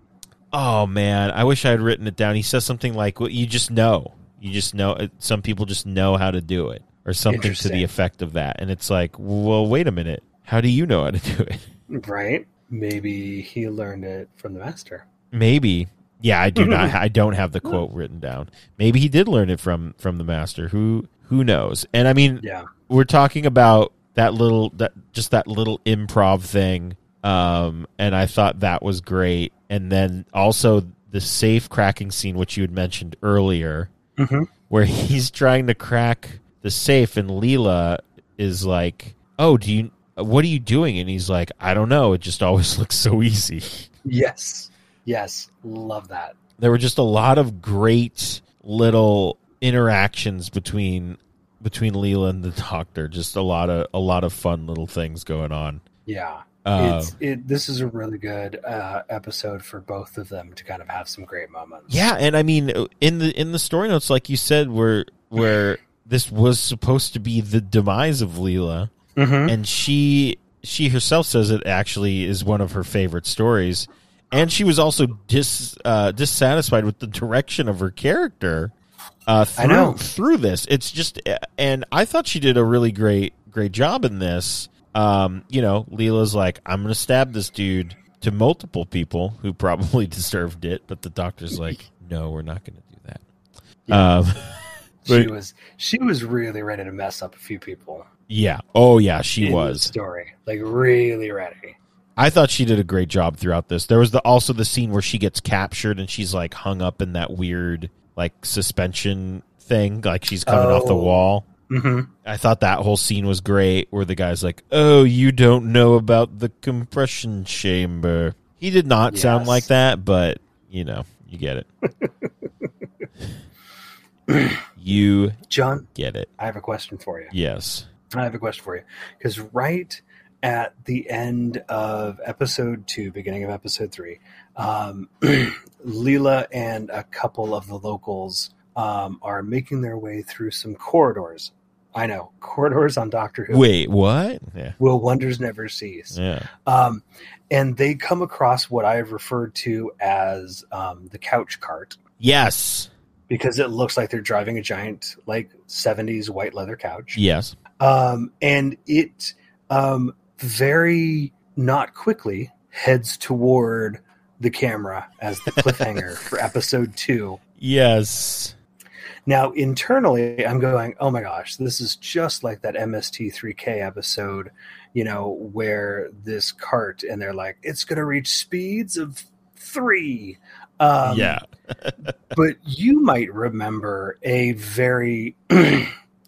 oh man, I wish I had written it down. He says something like, well, you just know, you just know. uh, Some people just know how to do it, or something to the effect of that. And it's like, well, wait a minute, how do you know how to do it? Right? Maybe he learned it from the master. Maybe. Yeah, I do not. I don't have the quote written down. Maybe he did learn it from from the master. Who who knows? And I mean, Yeah. we're talking about that little that just that little improv thing. Um, and I thought that was great. And then also the safe cracking scene, which you had mentioned earlier, Mhm. where he's trying to crack the safe, and Leela is like, "Oh, do you? What are you doing?" And he's like, "I don't know. It just always looks so easy." Yes. Yes. Love that. there were just a lot of great little interactions between between Leela and the doctor. Just a lot of a lot of fun little things going on. Yeah. Uh, it's it this is a really good uh, episode for both of them to kind of have some great moments. yeah, and I mean in the in the story notes, like you said, where where this was supposed to be the demise of Leela, Mhm. and she she herself says it actually is one of her favorite stories. And she was also dis uh, dissatisfied with the direction of her character uh, through I know. through this. It's just, and I thought she did a really great great job in this. Um, you know, Leela's like, I'm going to stab this dude to multiple people who probably deserved it, but the doctor's like, no, we're not going to do that. Yeah. Um, she was she was really ready to mess up a few people. yeah. Oh yeah, she in the was. story like really ready. I thought she did a great job throughout this. There was the also the scene where she gets captured and she's like hung up in that weird like suspension thing, like she's coming off the Oh. wall. Hmm I thought that whole scene was great where the guy's like, "Oh, you don't know about the compression chamber." He did not sound like that, but you know, you get it. you John, get it. I have a question for you. Yes. I have a question for you because right at the end of episode two, beginning of episode three, um, Leela and a couple of the locals um, are making their way through some corridors. I know corridors on Doctor Who. Wait, what? Yeah. Will wonders never cease? Yeah. Um, and they come across what I have referred to as um, the couch cart Yes. because it looks like they're driving a giant, like '70s white leather couch. Yes. um, and it um, very not quickly heads toward the camera as the cliffhanger for episode two. Yes. Now, internally, I'm going, oh my gosh, this is just like that MST3K episode, you know, where this cart and they're like, it's going to reach speeds of three. Um, yeah. but you might remember a very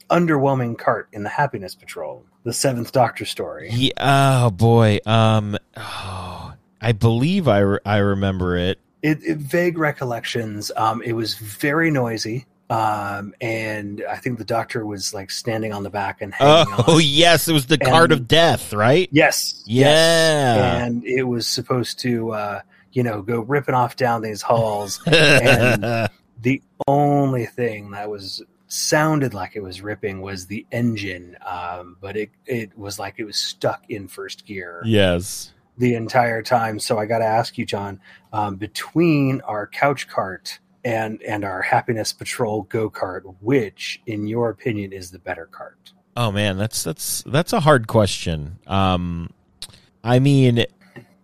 underwhelming cart in the Happiness Patrol, the Seventh Doctor story. Yeah, oh boy. Um. Oh, I believe I re- I remember it. It, it vague recollections. Um, it was very noisy. Um, and I think the doctor was like standing on the back and hanging Oh on. yes, it was the card of death, right? Yes. Yeah. Yes. And it was supposed to, uh, you know, go ripping off down these halls. And- the only thing that was sounded like it was ripping was the engine, um, but it it was like it was stuck in first gear yes. the entire time. So I got to ask you, John, um, between our couch cart and and our happiness patrol go kart, which, in your opinion, is the better cart? Oh man, that's that's that's a hard question. Um, I mean,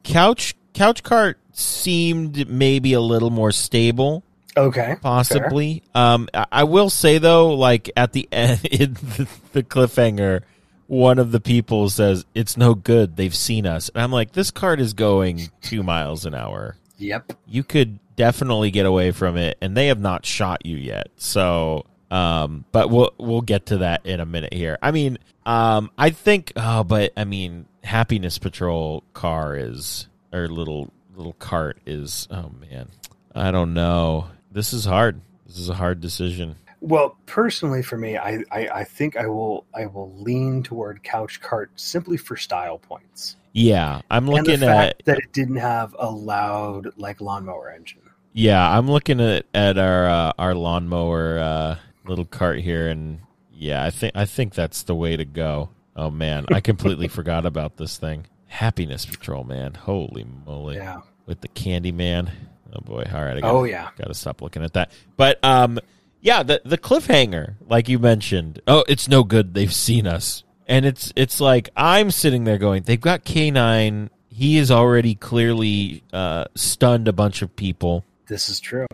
couch couch cart seemed maybe a little more stable. Okay, possibly. Um, I, I will say though, like at the end, in the, the cliffhanger, one of the people says, "It's no good. They've seen us," and I'm like, "This cart is going two miles an hour. Yep. You could definitely get away from it, and they have not shot you yet." So, um, but we'll we'll get to that in a minute here. I mean, um, I think, oh, but I mean, Happiness Patrol car is or little little cart is. Oh man, I don't know. This is hard. This is a hard decision. Well, personally, for me, I, I, I think I will I will lean toward Couch Cart simply for style points. Yeah, I'm looking fact at that it didn't have a loud like lawnmower engine. Yeah, I'm looking at at our uh, our lawnmower uh, little cart here, and yeah, I think I think that's the way to go. Oh man, I completely forgot about this thing. Happiness Patrol, man, holy moly! Yeah. with the Candy Man. Oh boy! All right, I gotta, Oh yeah. gotta stop looking at that. But um, yeah, the the cliffhanger, like you mentioned. Oh, it's no good. They've seen us, and it's it's like I'm sitting there going, they've got K nine. He has already clearly uh, stunned a bunch of people, This is true.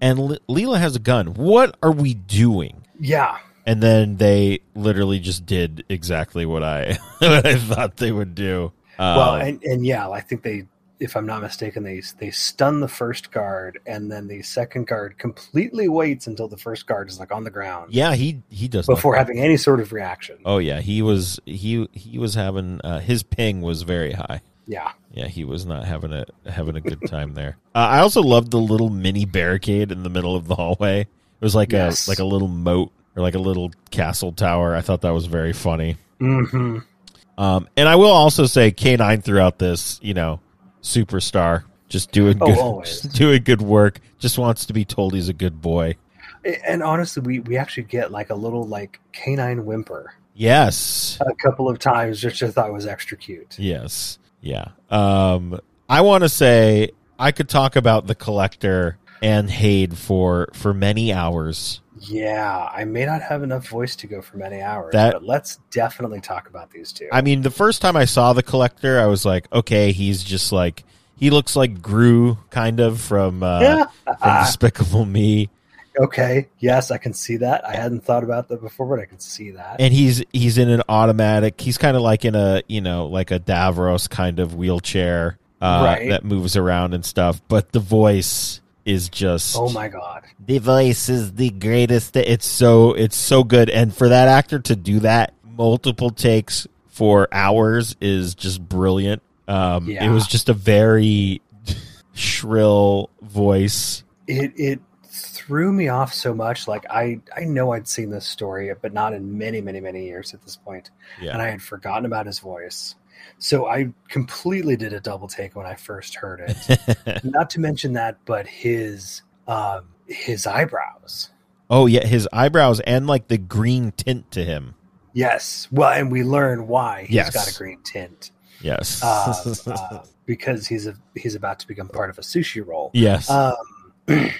and L- Leela has a gun. What are we doing? Yeah. And then they literally just did exactly what I what I thought they would do. Well, and, and yeah, I think they, if I'm not mistaken, they they stun the first guard, and then the second guard completely waits until the first guard is like on the ground yeah, he he does before having any sort of reaction. Oh yeah, he was he he was having uh, his ping was very high. Yeah. Yeah, he was not having a having a good time there. Uh, I also loved the little mini barricade in the middle of the hallway. It was like Yes. a like a little moat or like a little castle tower. I thought that was very funny. hmm Um, and I will also say K9 throughout this, you know, superstar, just doing Oh, good, always. just doing good work. Just wants to be told he's a good boy. And honestly, we we actually get like a little like canine whimper Yes, a couple of times, which I thought was extra cute. Yes. Yeah. Um I want to say I could talk about the collector and Hade for for many hours. Yeah, I may not have enough voice to go for many hours, That- but let's definitely talk about these two. I mean, the first time I saw the collector, I was like, okay, he's just like he looks like Gru kind of from uh from Despicable Me. Okay, yes, I can see that. I hadn't thought about that before, but I can see that. And he's he's in an automatic. He's kind of like in a, you know, like a Davros kind of wheelchair uh Right. that moves around and stuff, but the voice is just oh my god. the voice is the greatest it's so it's so good and for that actor to do that multiple takes for hours is just brilliant um it was just a very shrill voice It it threw me off so much. Like I I know I'd seen this story, but not in many many many years at this point, yeah and I had forgotten about his voice. So I completely did a double take when I first heard it. not to mention that, but his um his eyebrows. oh yeah his eyebrows and like the green tint to him Yes. Well, and we learn why he's Yes. got a green tint. yes Uh, uh, because he's a he's about to become part of a sushi roll. yes Um,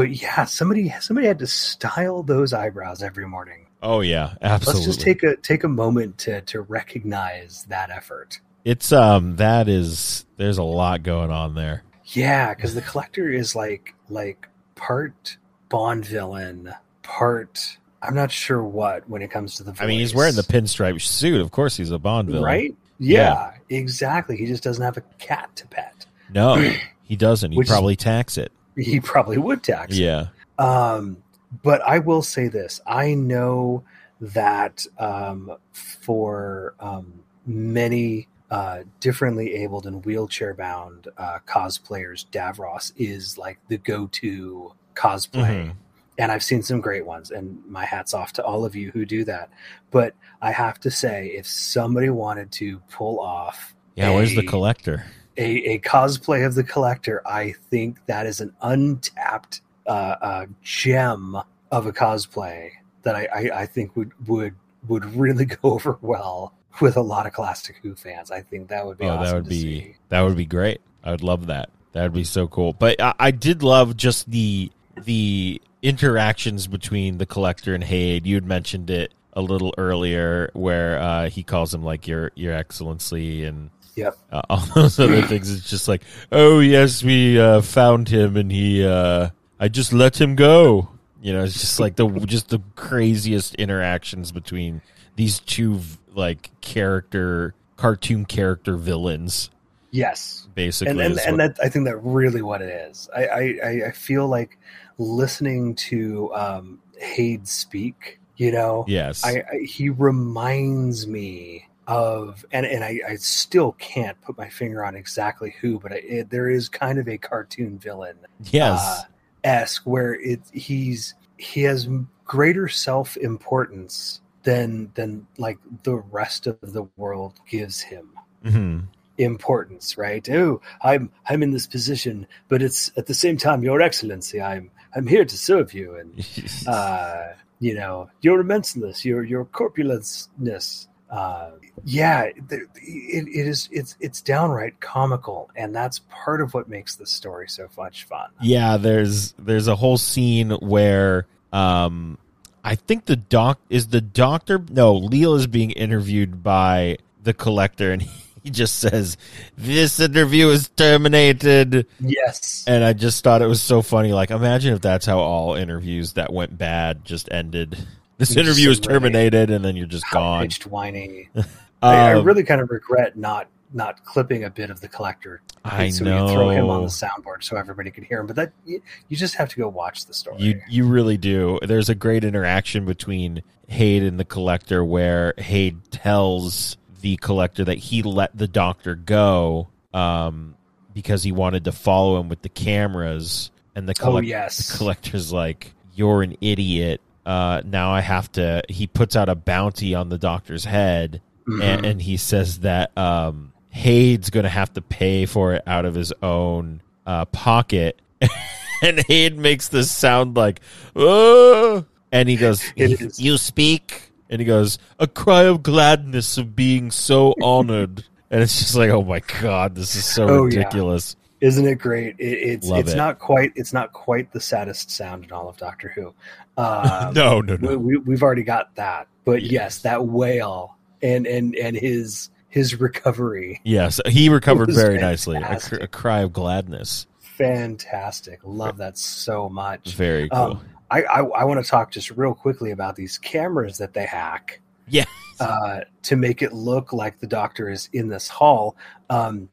but yeah, somebody somebody had to style those eyebrows every morning. oh yeah absolutely Let's just take a take a moment to to recognize that effort. it's um that is there's a lot going on there Yeah, because the collector is like like part Bond villain, part I'm not sure what when it comes to the. Voice. i mean he's wearing the pinstripe suit of course he's a bond villain right. Yeah, exactly. He just doesn't have a cat to pet. no he doesn't he Which is- probably tax it He probably would tax. yeah Um, but I will say this: I know that um, for um, many uh, differently abled and wheelchair bound uh, cosplayers, Davros is like the go-to cosplay. Mhm. And I've seen some great ones, and my hat's off to all of you who do that. But I have to say, if somebody wanted to pull off Yeah, where's the collector? A, a cosplay of the collector, I think that is an untapped uh, uh, gem of a cosplay that I, I, I think would would would really go over well with a lot of classic Who fans. I think that would be Oh, awesome that would be see. that would be great. I would love that. That would be so cool. But I, I did love just the the interactions between the collector and Hade. You had mentioned it a little earlier, where uh, he calls him like your your excellency and Yep. uh, all those other things. It's just like, oh yes, we uh, found him, and he, uh, I just let him go. You know, it's just like the just the craziest interactions between these two like character cartoon character villains. Yes. Basically, and and, and what- that I think that really what it is. I I, I- feel like listening to um, Hade speak. You know, yes, I, I he reminds me of and and I, I still can't put my finger on exactly who, but I, it, there is kind of a cartoon villain yes, uh, esque where it he's he has greater self importance than than like the rest of the world gives him hmm importance right? Oh i'm i'm in this position but it's at the same time your excellency i'm i'm here to serve you and uh you know your immenseness your your corpulenceness uh yeah the- it, it is it's it's downright comical and that's part of what makes the story so much fun yeah, there's there's a whole scene where um I think the doc is the doctor no, Leela is being interviewed by the collector and he just says this interview is terminated. Yes. And I just thought it was so funny. Like imagine if that's how all interviews that went bad just ended. This interview is terminated and then you're just gone. pitched whiny I, I Um, really kind of regret not not clipping a bit of the collector I so we throw him on the soundboard so everybody could hear him but that you, you just have to go watch the story You you really do. There's a great interaction between Hade and the collector where Hade tells the collector that he let the doctor go um, because he wanted to follow him with the cameras, and the, oh yes the collector's like, "You're an idiot." Uh, now I have to. He puts out a bounty on the doctor's head, Mhm. and, and he says that um, Hade's going to have to pay for it out of his own uh, pocket. and Hade makes this sound like, oh, and he goes. "You speak," and he goes, "A cry of gladness of being so honored." and it's just like, oh my god, this is so Oh, ridiculous. Isn't it great? It, it's Love it's it. not quite it's not quite the saddest sound in all of Doctor Who. Um, no, no, no. we, we've already got that, but Yes. yes. that whale and and and his his recovery, Yes, he recovered very nicely. A, a cry of gladness. fantastic. Love that so much. Very cool. Um, I, I I want to talk just real quickly about these cameras that they hack. Yeah. uh, to make it look like the doctor is in this hall. Um,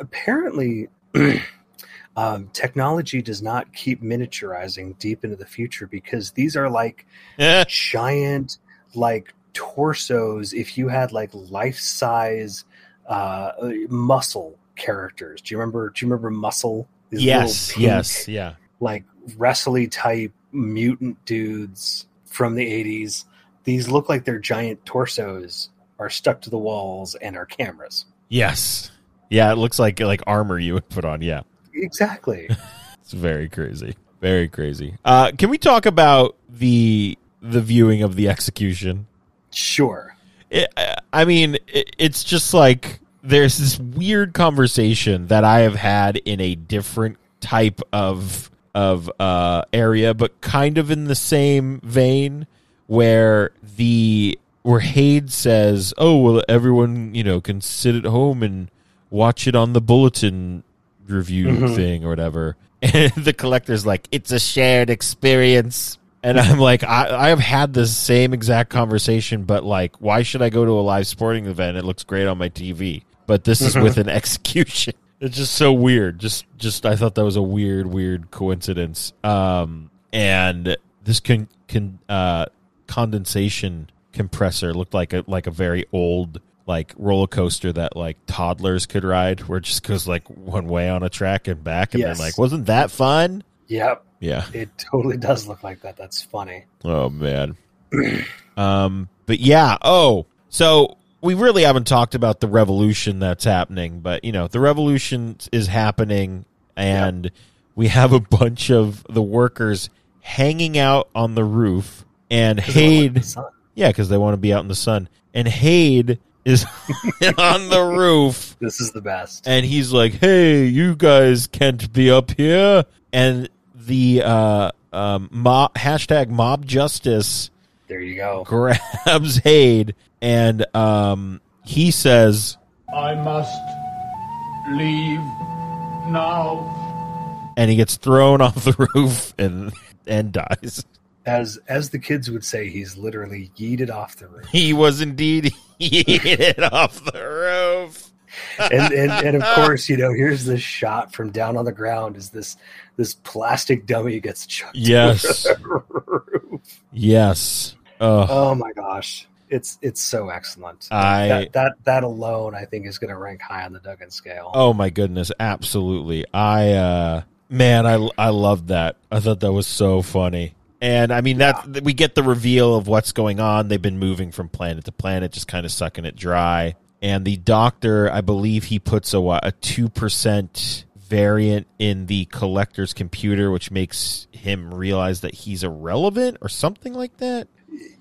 apparently, um, technology does not keep miniaturizing deep into the future because these are like giant, like torsos. If you had like life size uh, muscle characters, do you remember? Do you remember Muscle? These yes, pink, yes, yeah. like wrestly type mutant dudes from the 80s. These look like their giant torsos are stuck to the walls and are cameras. Yes. Yeah, it looks like like armor you would put on. Yeah. Exactly. It's very crazy. Very crazy. Uh can we talk about the the viewing of the execution? sure. it, I mean, it, it's just like there's this weird conversation that I have had in a different type of of uh, area, but kind of in the same vein, where the where Hade says, "Oh well, everyone you know can sit at home and watch it on the bulletin review Mhm. thing or whatever," and the collector's like, "It's a shared experience." And I'm like, I, I have had the same exact conversation, but like, why should I go to a live sporting event? It looks great on my TV, but this is with an execution. It's just so weird. Just, just I thought that was a weird, weird coincidence. Um, and this con, con uh, condensation compressor looked like a like a very old like roller coaster that like toddlers could ride, where it just goes like one way on a track and back, and Yes. then like, wasn't that fun? Yep. Yeah. It totally does look like that. That's funny. Oh man. um but yeah, oh, so we really haven't talked about the revolution that's happening, but you know, the revolution is happening and we have a bunch of the workers hanging out on the roof and they don't like the Hade yeah, cuz they want to be out in the sun. And Hade is on the roof This is the best. and he's like, "Hey, you guys can't be up here." And the uh, um, mob, hashtag mob justice There you go. grabs Hade, and um, he says, I must leave now. and he gets thrown off the roof and and dies. As as the kids would say, he's literally yeeted off the roof. He was indeed yeeted off the roof. and, and and of course, you know, here's this shot from down on the ground is this this plastic dummy gets chucked. Yes. over the roof. Yes. Oh, Oh my gosh, it's it's so excellent. I- that that that alone, I think, is going to rank high on the Duggan scale. oh my goodness, absolutely. I uh man, I I loved that. I thought that was so funny. And I mean that we get the reveal of what's going on. They've been moving from planet to planet, just kind of sucking it dry. And the doctor, I believe, he puts a what, a two percent variant in the collector's computer, which makes him realize that he's irrelevant or something like that.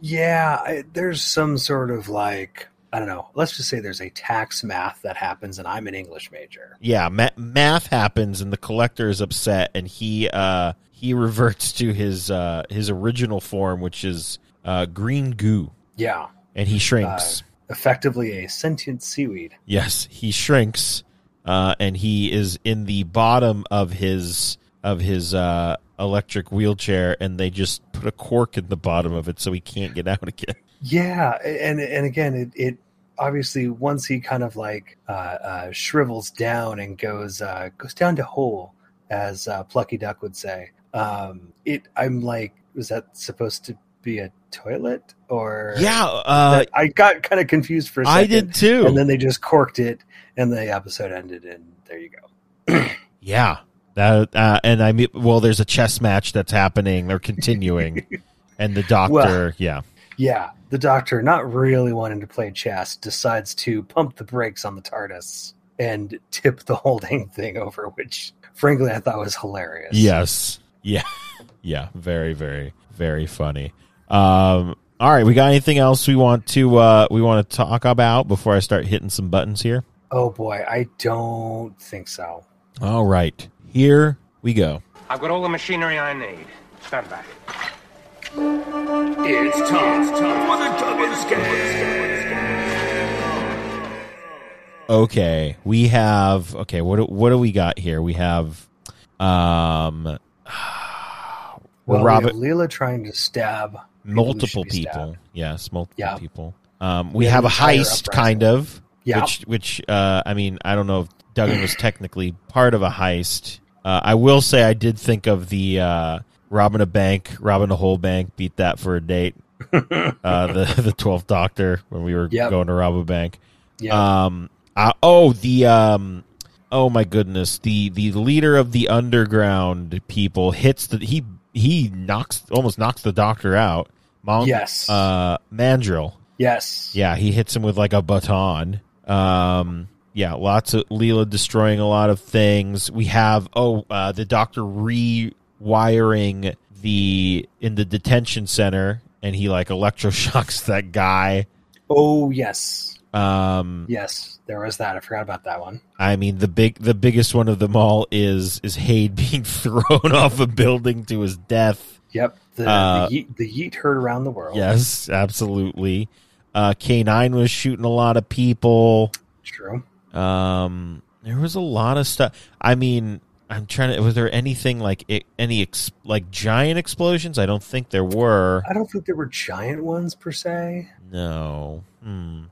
Yeah, I, there's some sort of like I don't know. Let's just say there's a tax math that happens, and I'm an English major. Yeah, ma- math happens, and the collector is upset, and he uh, he reverts to his uh, his original form, which is uh, green goo, Yeah, and he shrinks. effectively a sentient seaweed. Yes, he shrinks, uh, and he is in the bottom of his of his uh, electric wheelchair, and they just put a cork in the bottom of it so he can't get out again. Yeah, and and again, it, it obviously once he kind of like uh, uh, shrivels down and goes uh, goes down to hole as uh, Plucky Duck would say. Um, it I'm like, was that supposed to be a toilet or Yeah, uh, I got kind of confused for a second. I did too. and then they just corked it, and the episode ended, and there you go. Yeah. That uh, and I mean, well, there's a chess match that's happening. They're continuing, and the doctor, Well- yeah, Yeah, the Doctor, not really wanting to play chess, decides to pump the brakes on the TARDIS and tip the whole dang thing over, which frankly I thought was hilarious. yes, yeah, yeah, very, very, very funny. Um, all right, we got anything else we want to uh, we want to talk about before I start hitting some buttons here? Oh boy, I don't think so. All right, here we go. I've got all the machinery I need. Stand back. It's time, it's time for the double scan. Okay, we have okay. What do, what do we got here? We have um, Well, we Robert- have Leela trying to stab multiple people. stabbed. Yes, multiple Yeah. people. Um, we Yeah, have a heist, uprising. kind of. Yeah. Which, which, uh, I mean, I don't know if Duggan was technically part of a heist. Uh, I will say I did think of the uh, robbing a bank, robbing a whole bank, beat that for a date. uh, the the Twelfth Doctor when we were Yep. going to rob a bank. Yeah, Um. Uh, oh, the um. Oh my goodness! The the leader of the underground people hits the he he knocks almost knocks the doctor out. Mon- Yes. Uh, Mandrel. yes. Yeah, he hits him with like a baton. Um. Yeah, lots of Leela destroying a lot of things. We have oh uh, the doctor rewiring the in the detention center, and he like electroshocks that guy. Oh yes, Um. yes. There was that. I forgot about that one. I mean, the big, the biggest one of them all is is Hade being thrown off a building to his death. Yep. The Uh, the, yeet, the yeet heard around the world. Yes, absolutely. Uh, K nine was shooting a lot of people. True. Um, there was a lot of stuff. I mean, I'm trying to. Was there anything like it, any ex, like giant explosions? I don't think there were. I don't think there were giant ones per se. No. Hmm.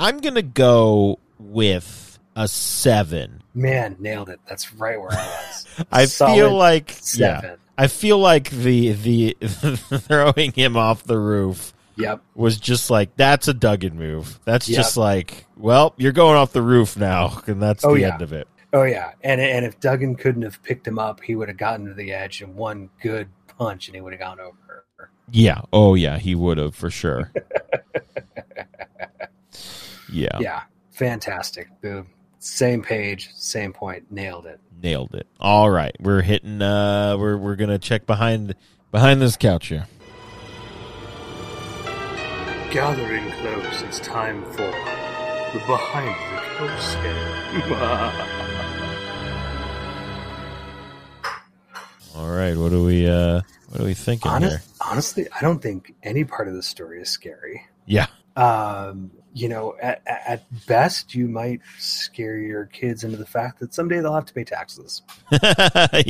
I'm gonna go with a seven. Man, nailed it. That's right where I was. I Solid feel like yeah. seven. I feel like the the throwing him off the roof Yep. was just like that's a Duggan move. That's Yep. just like, well, you're going off the roof now, and that's Oh, the yeah. end of it. Oh yeah, and and if Duggan couldn't have picked him up, he would have gotten to the edge and one good punch, and he would have gone over. Yeah. Oh yeah, he would have for sure. Yeah, Yeah, fantastic. Boom. Same page, same point. Nailed it. nailed it. All right, we're hitting. Uh, we're we're gonna check behind behind this couch here. Gathering close, it's time for the behind the coast All right, what are we? Uh, what are we thinking here? Honest, honestly, I don't think any part of the story is scary. Yeah. Um, you know, at, at best, you might scare your kids into the fact that someday they'll have to pay taxes.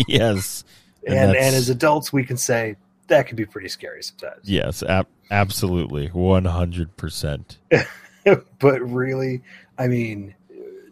yes. And And and, as adults, we can say that can be pretty scary sometimes. Yes. Ab- absolutely. One hundred percent. but really, I mean,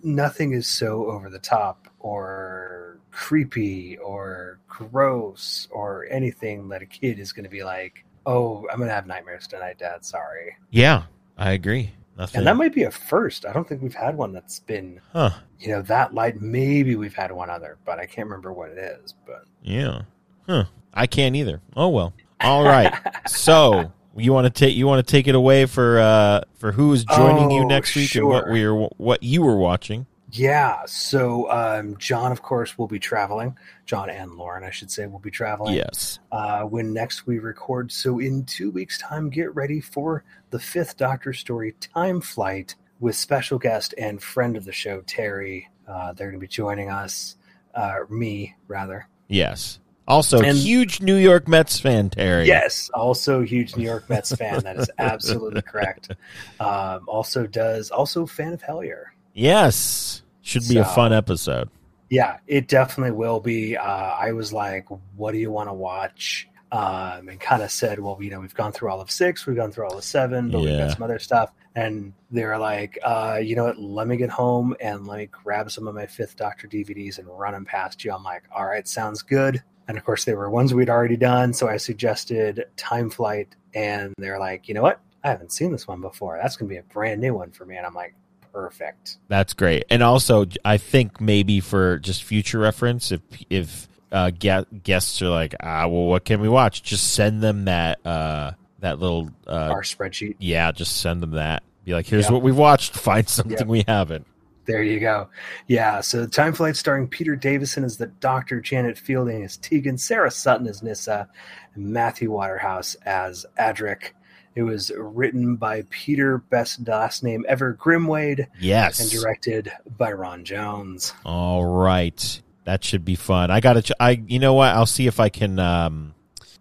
nothing is so over the top or creepy or gross or anything that a kid is going to be like, "Oh, I'm going to have nightmares tonight, Dad. Sorry." Yeah, I agree. Nothing. And that might be a first. I don't think we've had one that's been, huh? you know, that light. Maybe we've had one other, but I can't remember what it is. But Yeah. Huh. I can't either. Oh well. All right. So you want to take you want to take it away for uh for who is joining you Oh, next week and what we're what you were watching. Yeah. So um, John, of course, will be traveling. John and Lauren, I should say, will be traveling. Yes. uh, when next we record. So in two weeks' time, get ready for the fifth Doctor Story Time Flight with special guest and friend of the show Terry. Uh, they're going to be joining us, uh, me rather. Yes. Also, And- huge New York Mets fan, Terry. Yes, also huge New York Mets fan. That is absolutely correct. Um, also does also fan of Hellier. Yes. Should be a fun episode. Yeah, it definitely will be. Uh, I was like, "What do you want to watch?" Um, and kind of said, "Well, you know, we've gone through all of six, we've gone through all of seven, but we've Yeah. got some other stuff." And they're like, uh, "You know what? Let me get home and let me grab some of my Fifth Doctor DVDs and run them past you." I'm like, "All right, sounds good." And of course, they were ones we'd already done, so I suggested Time Flight, and they're like, "You know what? I haven't seen this one before. That's going to be a brand new one for me." And I'm like, "Perfect." That's great. And also, I think maybe for just future reference, if if uh, gue- guests are like, ah, well, what can we watch? Just send them that uh, that little uh, Our spreadsheet. yeah. Just send them that. Be like, here's Yeah. what we've watched. Find something Yeah. we haven't. There you go. Yeah, so Time Flight starring Peter Davison as the Doctor, Janet Fielding as Tegan, Sarah Sutton as Nyssa, and Matthew Waterhouse as Adric. It was written by Peter, best last name ever, Grimwade, Yes. and directed by Ron Jones. All right. That should be fun. I gotta. Ch- I. You know what? I'll see if I can. Um,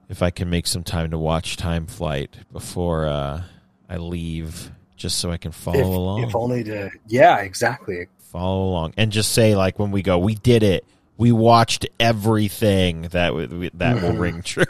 if I can make some time to watch Time Flight before uh, I leave, just so I can follow If, along. if only to, yeah, exactly. follow along and just say like when we go we did it we watched everything that w- that will ring true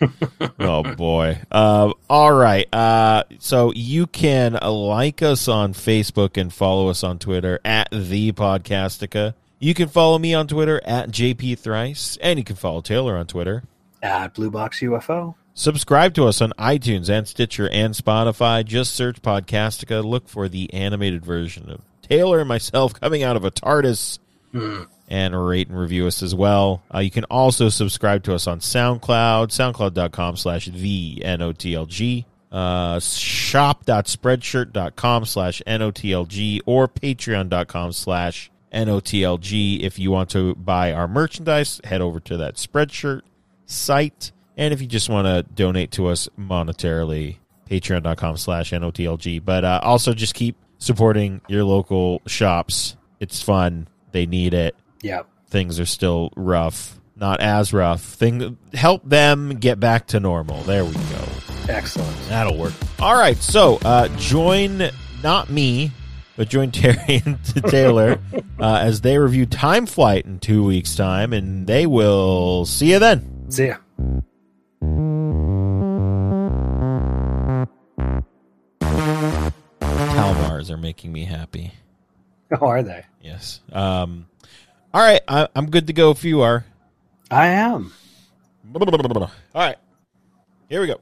oh boy uh, all right uh, so you can like us on facebook and follow us on twitter at the podcastica you can follow me on twitter at jp thrice and you can follow taylor on twitter At Blue Box UFO. Subscribe to us on iTunes and Stitcher and Spotify. Just search Podcastica. Look for the animated version of Taylor and myself coming out of a TARDIS. And rate and review us as well. Uh, you can also subscribe to us on SoundCloud, soundcloud.com slash the N-O-T-L-G, uh, shop.spreadshirt.com slash N-O-T-L-G, or patreon.com slash N-O-T-L-G. If you want to buy our merchandise, head over to that Spreadshirt site. And if you just want to donate to us monetarily, patreon.com slash NOTLG. But uh, also just keep supporting your local shops. It's fun. They need it. Yeah. Things are still rough. Not as rough. Thing help them get back to normal. There we go. Excellent. That'll work. All right. So uh, join not me, but join Terry and Taylor uh, as they review Time Flight in two weeks' time, and they will see you then. See ya. Calmars are making me happy. How are they? Yes. Um, all right. I, I'm good to go if you are. I am. All right. Here we go.